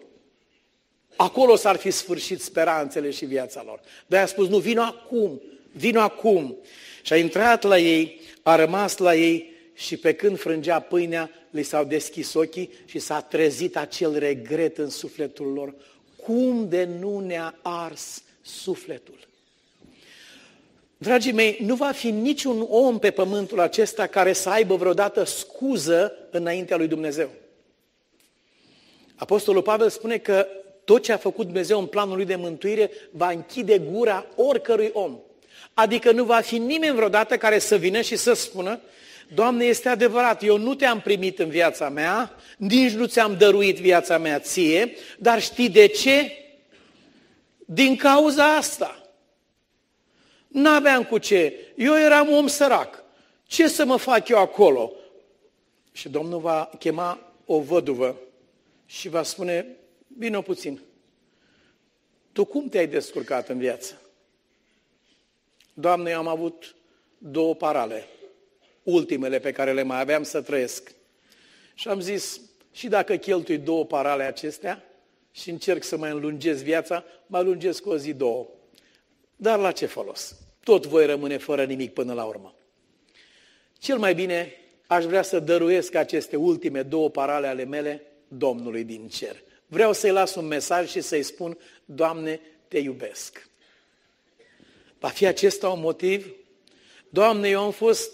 Speaker 1: Acolo s-ar fi sfârșit speranțele și viața lor. De a spus, nu, vino acum, vino acum. Și a intrat la ei, a rămas la ei și pe când frângea pâinea, li s-au deschis ochii și s-a trezit acel regret în sufletul lor. Cum de nu ne-a ars sufletul? Dragii mei, nu va fi niciun om pe pământul acesta care să aibă vreodată scuză înaintea lui Dumnezeu. Apostolul Pavel spune că tot ce a făcut Dumnezeu în planul lui de mântuire va închide gura oricărui om. Adică nu va fi nimeni vreodată care să vină și să spună, Doamne, este adevărat, eu nu te-am primit în viața mea, nici nu ți-am dăruit viața mea ție, dar știi de ce? Din cauza asta. N-aveam cu ce. Eu eram om sărac. Ce să mă fac eu acolo? Și Domnul va chema o văduvă și va spune, bine puțin, tu cum te-ai descurcat în viață? Doamne, eu am avut două parale, ultimele pe care le mai aveam să trăiesc. Și am zis, și dacă cheltui două parale acestea și încerc să mai înlungesc viața, mai lungesc o zi, două. Dar la ce folos? Tot voi rămâne fără nimic până la urmă. Cel mai bine aș vrea să dăruiesc aceste ultime două parale ale mele Domnului din cer. Vreau să-i las un mesaj și să-i spun, Doamne, te iubesc. Va fi acesta un motiv? Doamne, eu am fost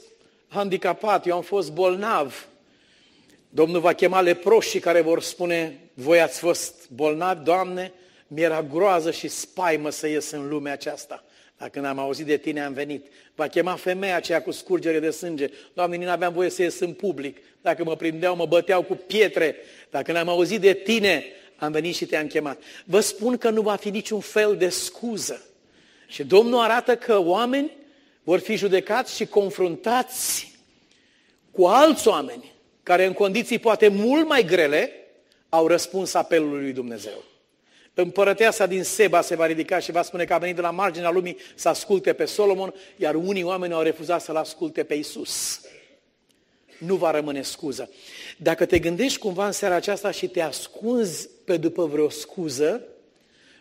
Speaker 1: handicapat, eu am fost bolnav. Domnul va chema leproșii care vor spune, voi ați fost bolnavi, Doamne, mi-era groază și spaimă să ies în lumea aceasta. Dacă când am auzit de tine, am venit. Va chema femeia aceea cu scurgere de sânge. Doamne, nu aveam voie să ies în public. Dacă mă prindeau, mă băteau cu pietre. Dacă n-am auzit de tine, am venit și te-am chemat. Vă spun că nu va fi niciun fel de scuză. Și Domnul arată că oameni vor fi judecați și confruntați cu alți oameni care în condiții poate mult mai grele au răspuns apelului lui Dumnezeu. Împărăteasa din Seba se va ridica și va spune că a venit de la marginea lumii să asculte pe Solomon, iar unii oameni au refuzat să-l asculte pe Isus. Nu va rămâne scuză. Dacă te gândești cumva în seara aceasta și te ascunzi pe după vreo scuză,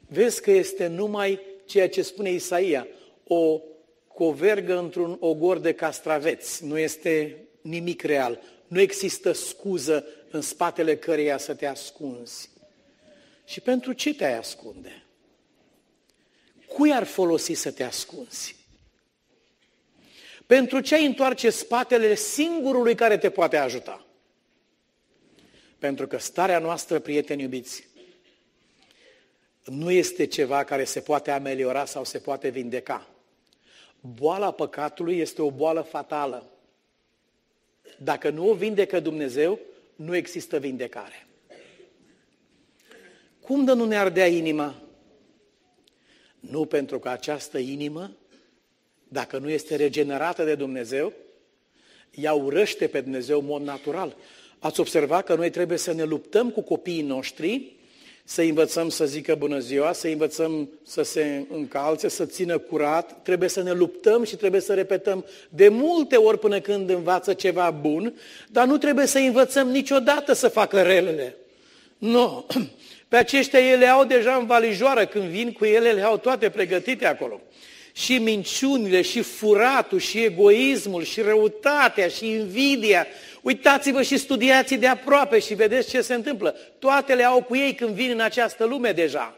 Speaker 1: vezi că este numai ceea ce spune Isaia, o covergă într-un ogor de castraveți. Nu este nimic real. Nu există scuză în spatele căreia să te ascunzi. Și pentru ce te-ai ascunde? Cui ar folosi să te ascunzi? Pentru ce ai întoarce spatele singurului care te poate ajuta? Pentru că starea noastră, prieteni iubiți, nu este ceva care se poate ameliora sau se poate vindeca. Boala păcatului este o boală fatală. Dacă nu o vindecă Dumnezeu, nu există vindecare. Cum de nu ne ardea inima? Nu pentru că această inimă, dacă nu este regenerată de Dumnezeu, ea urăște pe Dumnezeu în mod natural. Ați observat că noi trebuie să ne luptăm cu copiii noștri, să învățăm să zică bună ziua, să învățăm să se încalțe, să țină curat, trebuie să ne luptăm și trebuie să repetăm de multe ori până când învață ceva bun, dar nu trebuie să învățăm niciodată să facă relele. Nu. *clears throat* Pe aceștia ele au deja în valijoară, când vin cu ele, le au toate pregătite acolo. Și minciunile, și furatul, și egoismul, și răutatea, și invidia. Uitați-vă și studiați de aproape și vedeți ce se întâmplă. Toate le au cu ei când vin în această lume deja.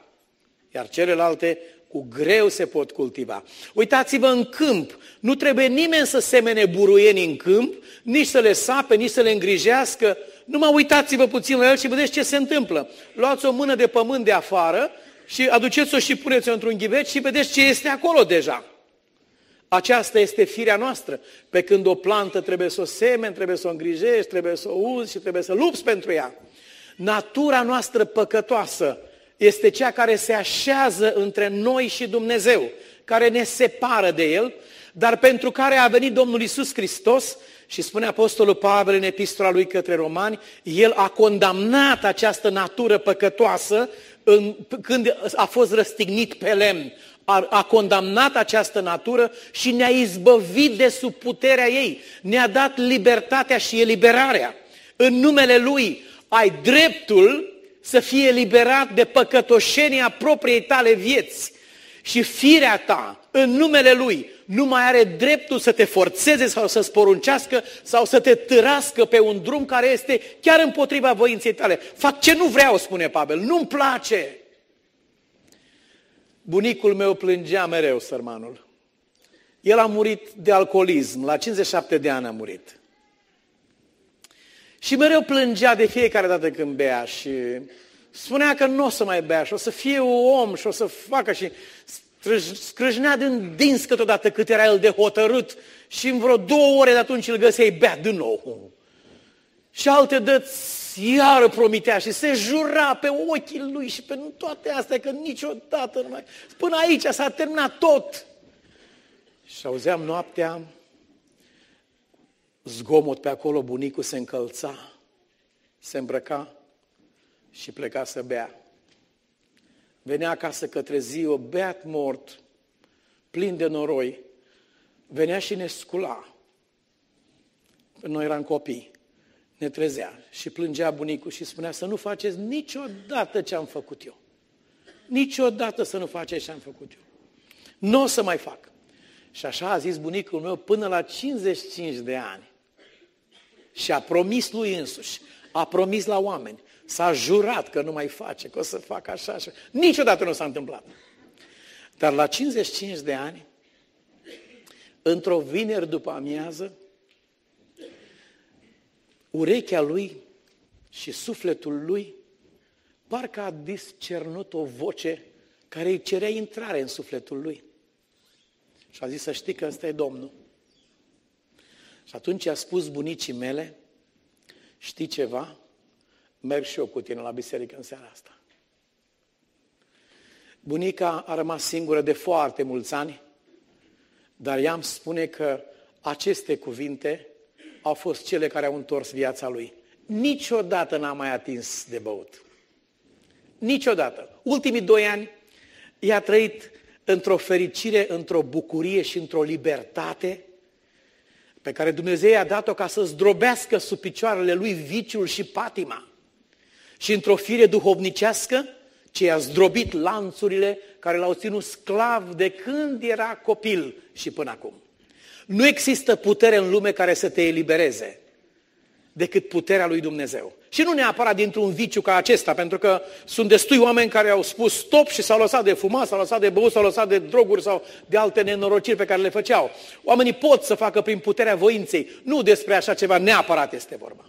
Speaker 1: Iar celelalte cu greu se pot cultiva. Uitați-vă în câmp. Nu trebuie nimeni să semene buruieni în câmp, nici să le sape, nici să le îngrijească, numai uitați-vă puțin la el și vedeți ce se întâmplă. Luați o mână de pământ de afară și aduceți-o și puneți-o într-un ghiveț și vedeți ce este acolo deja. Aceasta este firea noastră. Pe când o plantă trebuie să o semeni, trebuie să o îngrijești, trebuie să o uzi și trebuie să lupți pentru ea. Natura noastră păcătoasă este cea care se așează între noi și Dumnezeu, care ne separă de El, dar pentru care a venit Domnul Isus Hristos și spune Apostolul Pavel în epistola lui către romani, el a condamnat această natură păcătoasă în, când a fost răstignit pe lemn. a, a condamnat această natură și ne-a izbăvit de sub puterea ei. Ne-a dat libertatea și eliberarea. În numele Lui ai dreptul să fie eliberat de păcătoșenia propriei tale vieți. Și firea ta, în numele Lui, nu mai are dreptul să te forțeze sau să-ți poruncească sau să te târască pe un drum care este chiar împotriva voinței tale. Fac ce nu vreau, spune Pavel, nu-mi place. Bunicul meu plângea mereu, sărmanul. El a murit de alcoolism, la 57 de ani a murit. Și mereu plângea de fiecare dată când bea și spunea că nu o să mai bea și o să fie om și o să facă și scrâșnea din dinți câteodată cât era el de hotărât și în vreo două ore de atunci îl găseai bea din nou. Și alte dăți iară promitea și se jura pe ochii lui și pe toate astea că niciodată nu mai... Până aici s-a terminat tot. Și auzeam noaptea zgomot pe acolo, bunicul se încălța, se îmbrăca și pleca să bea. Venea acasă către ziua, beat mort, plin de noroi. Venea și ne scula. Noi eram copii. Ne trezea și plângea bunicul și spunea să nu faceți niciodată ce am făcut eu. Niciodată să nu faceți ce am făcut eu. Nu o să mai fac. Și așa a zis bunicul meu până la 55 de ani. Și a promis lui însuși, a promis la oameni, S-a jurat că nu mai face, că o să facă așa, așa. Niciodată nu s-a întâmplat. Dar la 55 de ani, într-o vineri după amiază, urechea lui și sufletul lui parcă a discernut o voce care îi cerea intrare în sufletul lui. Și a zis să știi că ăsta e Domnul. Și atunci a spus bunicii mele, știi ceva? Merg și eu cu tine la biserică în seara asta. Bunica a rămas singură de foarte mulți ani, dar ea îmi spune că aceste cuvinte au fost cele care au întors viața lui. Niciodată n-a mai atins de băut. Niciodată. Ultimii doi ani i-a trăit într-o fericire, într-o bucurie și într-o libertate pe care Dumnezeu i-a dat-o ca să zdrobească sub picioarele lui viciul și patima și într-o fire duhovnicească ce i-a zdrobit lanțurile care l-au ținut sclav de când era copil și până acum. Nu există putere în lume care să te elibereze decât puterea lui Dumnezeu. Și nu neapărat dintr-un viciu ca acesta, pentru că sunt destui oameni care au spus stop și s-au lăsat de fumat, s-au lăsat de băut, s-au lăsat de droguri sau de alte nenorociri pe care le făceau. Oamenii pot să facă prin puterea voinței. Nu despre așa ceva neapărat este vorba.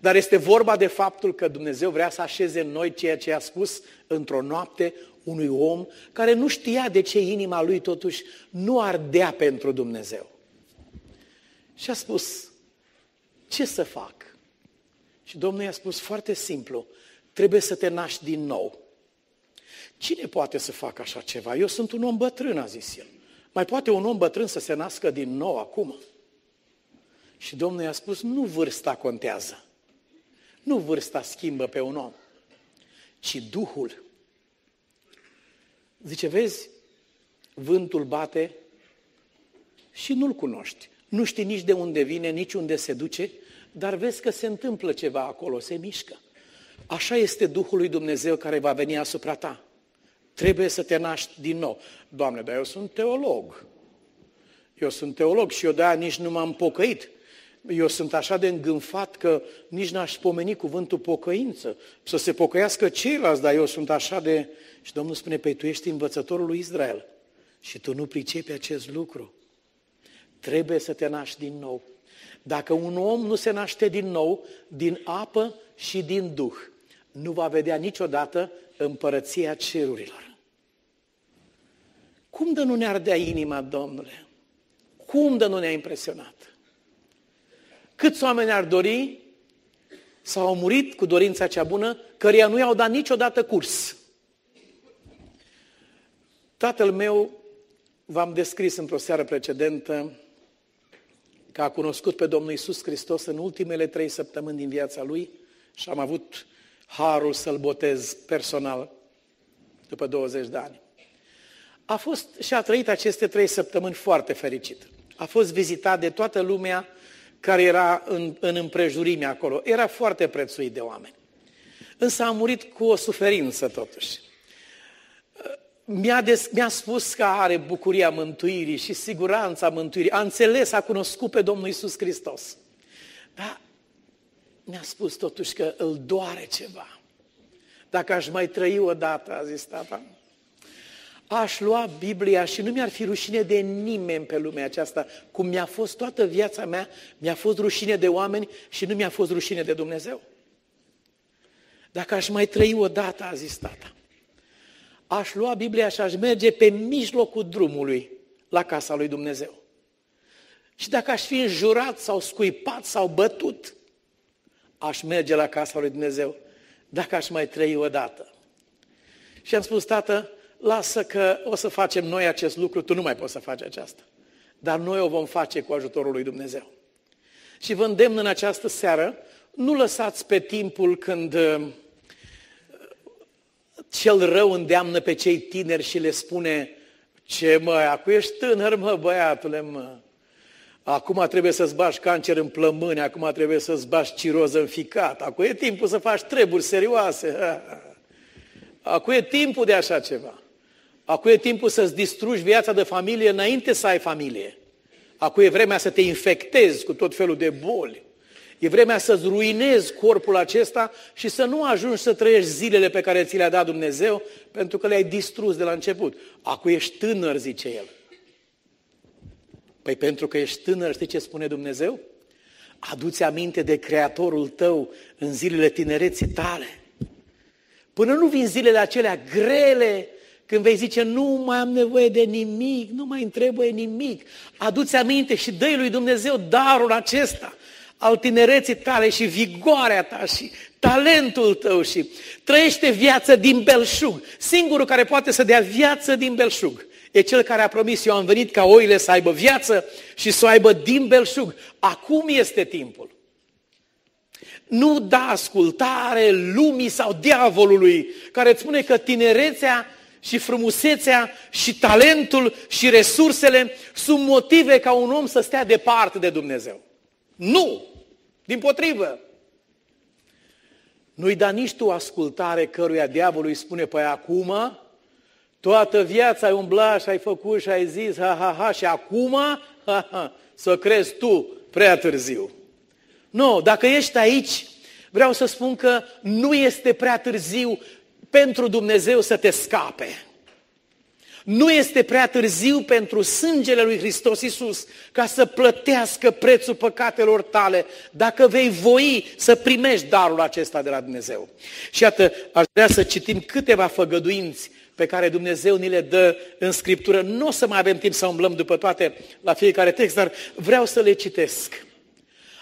Speaker 1: Dar este vorba de faptul că Dumnezeu vrea să așeze în noi ceea ce a spus într-o noapte unui om care nu știa de ce inima lui totuși nu ardea pentru Dumnezeu. Și a spus, ce să fac? Și Domnul i-a spus foarte simplu, trebuie să te naști din nou. Cine poate să facă așa ceva? Eu sunt un om bătrân, a zis el. Mai poate un om bătrân să se nască din nou acum? Și Domnul i-a spus, nu vârsta contează. Nu vârsta schimbă pe un om, ci Duhul. Zice, vezi, vântul bate și nu-l cunoști. Nu știi nici de unde vine, nici unde se duce, dar vezi că se întâmplă ceva acolo, se mișcă. Așa este Duhul lui Dumnezeu care va veni asupra ta. Trebuie să te naști din nou. Doamne, dar eu sunt teolog. Eu sunt teolog și eu de-aia nici nu m-am pocăit eu sunt așa de îngânfat că nici n-aș pomeni cuvântul pocăință, să se pocăiască ceilalți, dar eu sunt așa de... Și Domnul spune, păi tu ești învățătorul lui Israel și tu nu pricepi acest lucru. Trebuie să te naști din nou. Dacă un om nu se naște din nou, din apă și din duh, nu va vedea niciodată împărăția cerurilor. Cum de nu ne ardea inima, Domnule? Cum de nu ne-a impresionat? Câți oameni ar dori sau au murit cu dorința cea bună, căreia nu i-au dat niciodată curs. Tatăl meu, v-am descris într-o seară precedentă, că a cunoscut pe Domnul Isus Hristos în ultimele trei săptămâni din viața lui și am avut harul să-l botez personal după 20 de ani. a fost și a trăit aceste trei săptămâni foarte fericit. A fost vizitat de toată lumea care era în, în împrejurime acolo. Era foarte prețuit de oameni. Însă a murit cu o suferință totuși. Mi-a, des, mi-a spus că are bucuria mântuirii și siguranța mântuirii. A înțeles, a cunoscut pe Domnul Isus Hristos. Dar mi-a spus totuși că îl doare ceva. Dacă aș mai trăi o dată, a zis tata, aș lua Biblia și nu mi-ar fi rușine de nimeni pe lumea aceasta, cum mi-a fost toată viața mea, mi-a fost rușine de oameni și nu mi-a fost rușine de Dumnezeu. Dacă aș mai trăi o dată, a zis tata, aș lua Biblia și aș merge pe mijlocul drumului la casa lui Dumnezeu. Și dacă aș fi înjurat sau scuipat sau bătut, aș merge la casa lui Dumnezeu dacă aș mai trăi o dată. Și am spus, tată, lasă că o să facem noi acest lucru, tu nu mai poți să faci aceasta. Dar noi o vom face cu ajutorul lui Dumnezeu. Și vă îndemn în această seară, nu lăsați pe timpul când uh, cel rău îndeamnă pe cei tineri și le spune, ce mă, acum ești tânăr, mă, băiatule, mă. Acum trebuie să-ți bași cancer în plămâni, acum trebuie să-ți bași ciroză în ficat, acum e timpul să faci treburi serioase. *laughs* Acum e timpul de așa ceva. Acum e timpul să-ți distrugi viața de familie înainte să ai familie. Acum e vremea să te infectezi cu tot felul de boli. E vremea să-ți ruinezi corpul acesta și să nu ajungi să trăiești zilele pe care ți le-a dat Dumnezeu, pentru că le-ai distrus de la început. Acum ești tânăr, zice El. Păi pentru că ești tânăr, știi ce spune Dumnezeu? Aduți aminte de Creatorul tău în zilele tinereții tale. Până nu vin zilele acelea grele, când vei zice, nu mai am nevoie de nimic, nu mai îmi trebuie nimic, aduți aminte și dă lui Dumnezeu darul acesta al tinereții tale și vigoarea ta și talentul tău și trăiește viață din belșug. Singurul care poate să dea viață din belșug e cel care a promis, eu am venit ca oile să aibă viață și să o aibă din belșug. Acum este timpul. Nu da ascultare lumii sau diavolului care îți spune că tinerețea și frumusețea și talentul și resursele sunt motive ca un om să stea departe de Dumnezeu. Nu! Din potrivă! Nu-i da nici tu ascultare căruia diavolul îi spune, păi acum toată viața ai umblat și ai făcut și ai zis, ha, ha, ha, și acum, ha, ha, să crezi tu prea târziu. Nu, dacă ești aici, vreau să spun că nu este prea târziu pentru Dumnezeu să te scape. Nu este prea târziu pentru sângele lui Hristos Iisus ca să plătească prețul păcatelor tale, dacă vei voi să primești darul acesta de la Dumnezeu. Și iată, aș vrea să citim câteva făgăduinți pe care Dumnezeu ni le dă în Scriptură. Nu o să mai avem timp să umblăm după toate la fiecare text, dar vreau să le citesc.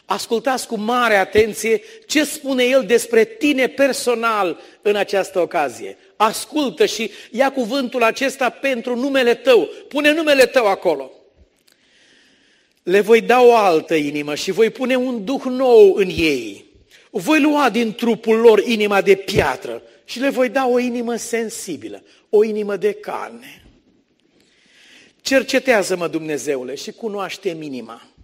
Speaker 1: Ascultați cu mare atenție ce spune El despre tine personal în această ocazie. Ascultă și ia cuvântul acesta pentru numele tău. Pune numele tău acolo. Le voi da o altă inimă și voi pune un duh nou în ei. Voi lua din trupul lor inima de piatră și le voi da o inimă sensibilă, o inimă de carne. Cercetează-mă, Dumnezeule, și cunoaște inima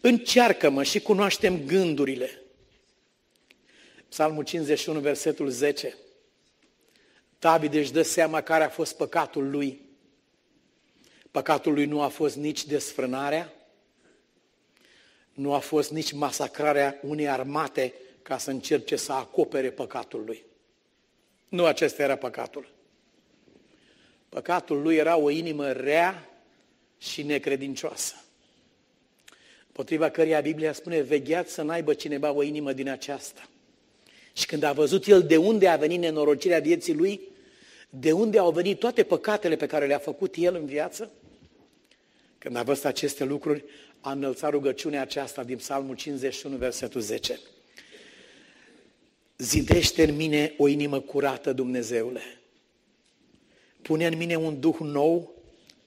Speaker 1: Încearcă-mă și cunoaștem gândurile. Psalmul 51, versetul 10. David își dă seama care a fost păcatul lui. Păcatul lui nu a fost nici desfrânarea, nu a fost nici masacrarea unei armate ca să încerce să acopere păcatul lui. Nu acesta era păcatul. Păcatul lui era o inimă rea și necredincioasă potriva căreia Biblia spune, vegheați să n-aibă cineva o inimă din aceasta. Și când a văzut el de unde a venit nenorocirea vieții lui, de unde au venit toate păcatele pe care le-a făcut el în viață, când a văzut aceste lucruri, a înălțat rugăciunea aceasta din Psalmul 51, versetul 10. Zidește în mine o inimă curată, Dumnezeule. Pune în mine un duh nou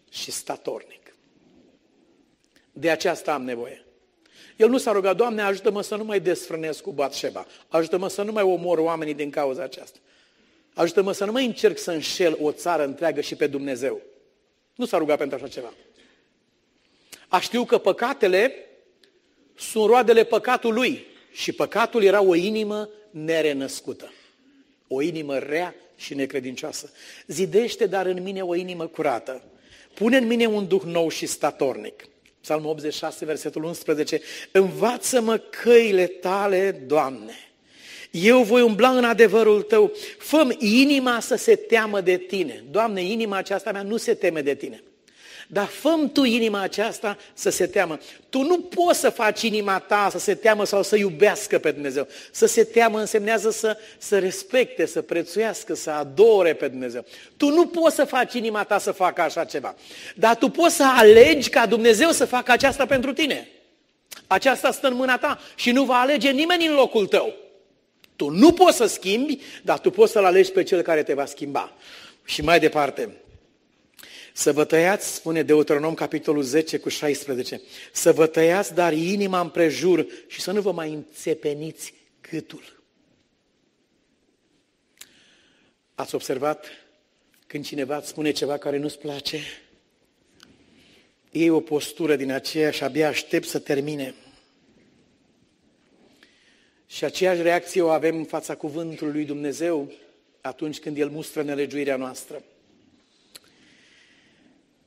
Speaker 1: și statornic. De aceasta am nevoie. El nu s-a rugat, Doamne, ajută-mă să nu mai desfrânesc cu Batșeba. Ajută-mă să nu mai omor oamenii din cauza aceasta. Ajută-mă să nu mai încerc să înșel o țară întreagă și pe Dumnezeu. Nu s-a rugat pentru așa ceva. A știu că păcatele sunt roadele păcatului și păcatul era o inimă nerenăscută. O inimă rea și necredincioasă. Zidește dar în mine o inimă curată. Pune în mine un duh nou și statornic. Psalmul 86, versetul 11. Învață-mă căile tale, Doamne. Eu voi umbla în adevărul tău. fă inima să se teamă de tine. Doamne, inima aceasta mea nu se teme de tine. Dar făm tu inima aceasta să se teamă. Tu nu poți să faci inima ta să se teamă sau să iubească pe Dumnezeu. Să se teamă însemnează să, să respecte, să prețuiască, să adore pe Dumnezeu. Tu nu poți să faci inima ta să facă așa ceva. Dar tu poți să alegi ca Dumnezeu să facă aceasta pentru tine. Aceasta stă în mâna ta și nu va alege nimeni în locul tău. Tu nu poți să schimbi, dar tu poți să-L alegi pe Cel care te va schimba. Și mai departe, să vă tăiați, spune Deuteronom capitolul 10 cu 16, să vă tăiați dar inima împrejur și să nu vă mai înțepeniți gâtul. Ați observat când cineva îți spune ceva care nu-ți place? E o postură din aceea și abia aștept să termine. Și aceeași reacție o avem în fața cuvântului lui Dumnezeu atunci când El mustră nelegiuirea noastră.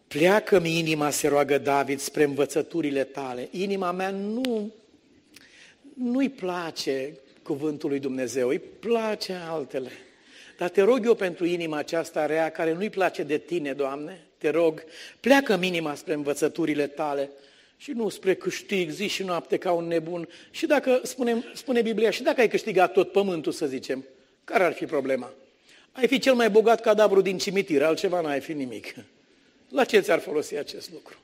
Speaker 1: Pleacă-mi inima, se roagă David, spre învățăturile tale. Inima mea nu, nu-i place cuvântul lui Dumnezeu, îi place altele. Dar te rog eu pentru inima aceasta rea, care nu-i place de tine, Doamne, te rog, pleacă inima spre învățăturile tale și nu spre câștig zi și noapte ca un nebun. Și dacă, spune, spune Biblia, și dacă ai câștigat tot pământul, să zicem, care ar fi problema? Ai fi cel mai bogat cadavru din cimitir, altceva n-ai fi nimic. La ce ți-ar folosi acest lucru?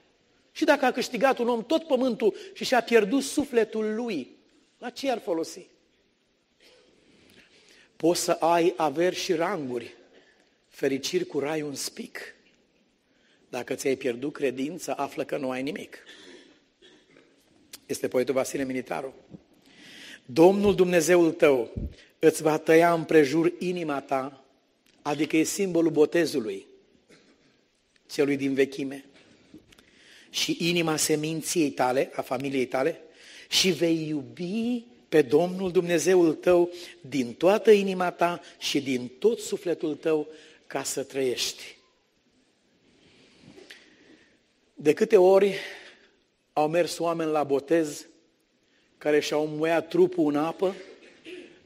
Speaker 1: Și dacă a câștigat un om tot pământul și și-a pierdut sufletul lui, la ce ar folosi? Poți să ai averi și ranguri, fericiri cu rai un spic. Dacă ți-ai pierdut credința, află că nu ai nimic. Este poetul Vasile Militaru. Domnul Dumnezeul tău îți va tăia împrejur inima ta, adică e simbolul botezului, celui din vechime, și inima seminției tale, a familiei tale, și vei iubi pe Domnul Dumnezeul tău din toată inima ta și din tot sufletul tău ca să trăiești. De câte ori au mers oameni la botez care și-au muiat trupul în apă,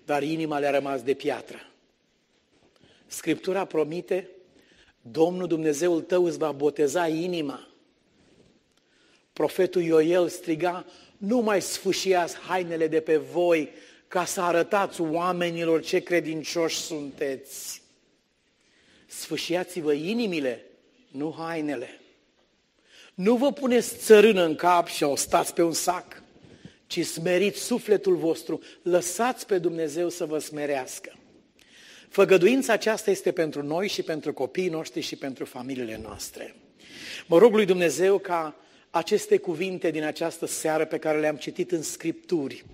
Speaker 1: dar inima le-a rămas de piatră. Scriptura promite Domnul Dumnezeul tău îți va boteza inima. Profetul Ioel striga, nu mai sfâșiați hainele de pe voi ca să arătați oamenilor ce credincioși sunteți. Sfâșiați-vă inimile, nu hainele. Nu vă puneți țărână în cap și o stați pe un sac, ci smeriți sufletul vostru, lăsați pe Dumnezeu să vă smerească. Făgăduința aceasta este pentru noi și pentru copiii noștri și pentru familiile noastre. Mă rog lui Dumnezeu ca aceste cuvinte din această seară pe care le-am citit în Scripturi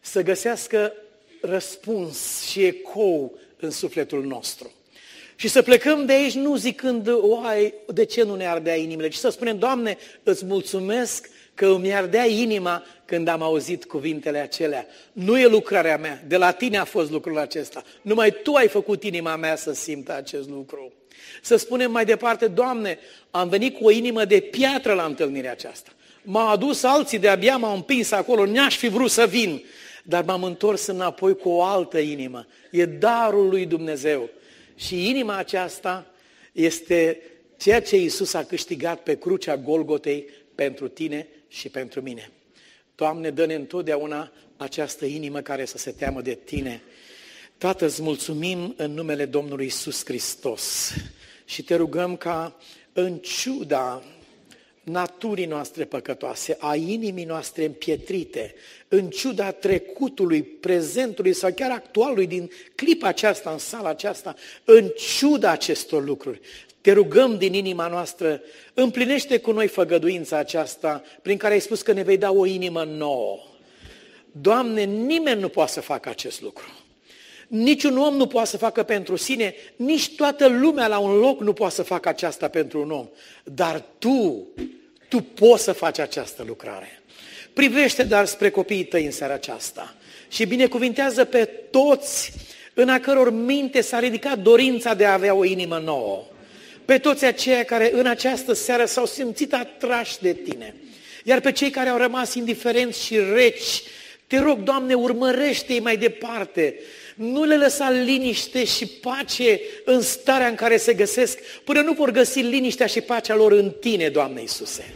Speaker 1: să găsească răspuns și ecou în sufletul nostru. Și să plecăm de aici nu zicând, oai, de ce nu ne ardea inimile, ci să spunem, Doamne, îți mulțumesc că îmi ardea inima când am auzit cuvintele acelea. Nu e lucrarea mea, de la tine a fost lucrul acesta. Numai tu ai făcut inima mea să simtă acest lucru. Să spunem mai departe, Doamne, am venit cu o inimă de piatră la întâlnirea aceasta. M-au adus alții, de-abia m-au împins acolo, n-aș fi vrut să vin, dar m-am întors înapoi cu o altă inimă. E darul lui Dumnezeu. Și inima aceasta este ceea ce Iisus a câștigat pe crucea Golgotei pentru tine și pentru mine. Doamne, dă-ne întotdeauna această inimă care să se teamă de Tine. Tată, îți mulțumim în numele Domnului Isus Hristos și te rugăm ca în ciuda naturii noastre păcătoase, a inimii noastre împietrite, în ciuda trecutului, prezentului sau chiar actualului din clipa aceasta, în sala aceasta, în ciuda acestor lucruri, te rugăm din inima noastră, împlinește cu noi făgăduința aceasta prin care ai spus că ne vei da o inimă nouă. Doamne, nimeni nu poate să facă acest lucru. Niciun om nu poate să facă pentru sine, nici toată lumea la un loc nu poate să facă aceasta pentru un om. Dar tu, tu poți să faci această lucrare. Privește dar spre copiii tăi în seara aceasta și binecuvintează pe toți în a căror minte s-a ridicat dorința de a avea o inimă nouă. Pe toți aceia care în această seară s-au simțit atrași de tine. Iar pe cei care au rămas indiferenți și reci, te rog, Doamne, urmărește-i mai departe. Nu le lăsa liniște și pace în starea în care se găsesc, până nu vor găsi liniștea și pacea lor în Tine, Doamne Iisuse.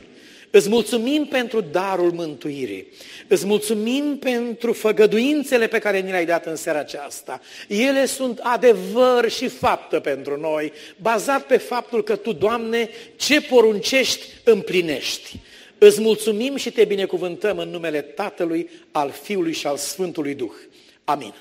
Speaker 1: Îți mulțumim pentru darul mântuirii. Îți mulțumim pentru făgăduințele pe care ni le-ai dat în seara aceasta. Ele sunt adevăr și faptă pentru noi, bazat pe faptul că Tu, Doamne, ce poruncești, împlinești. Îți mulțumim și te binecuvântăm în numele Tatălui, al Fiului și al Sfântului Duh. Amin.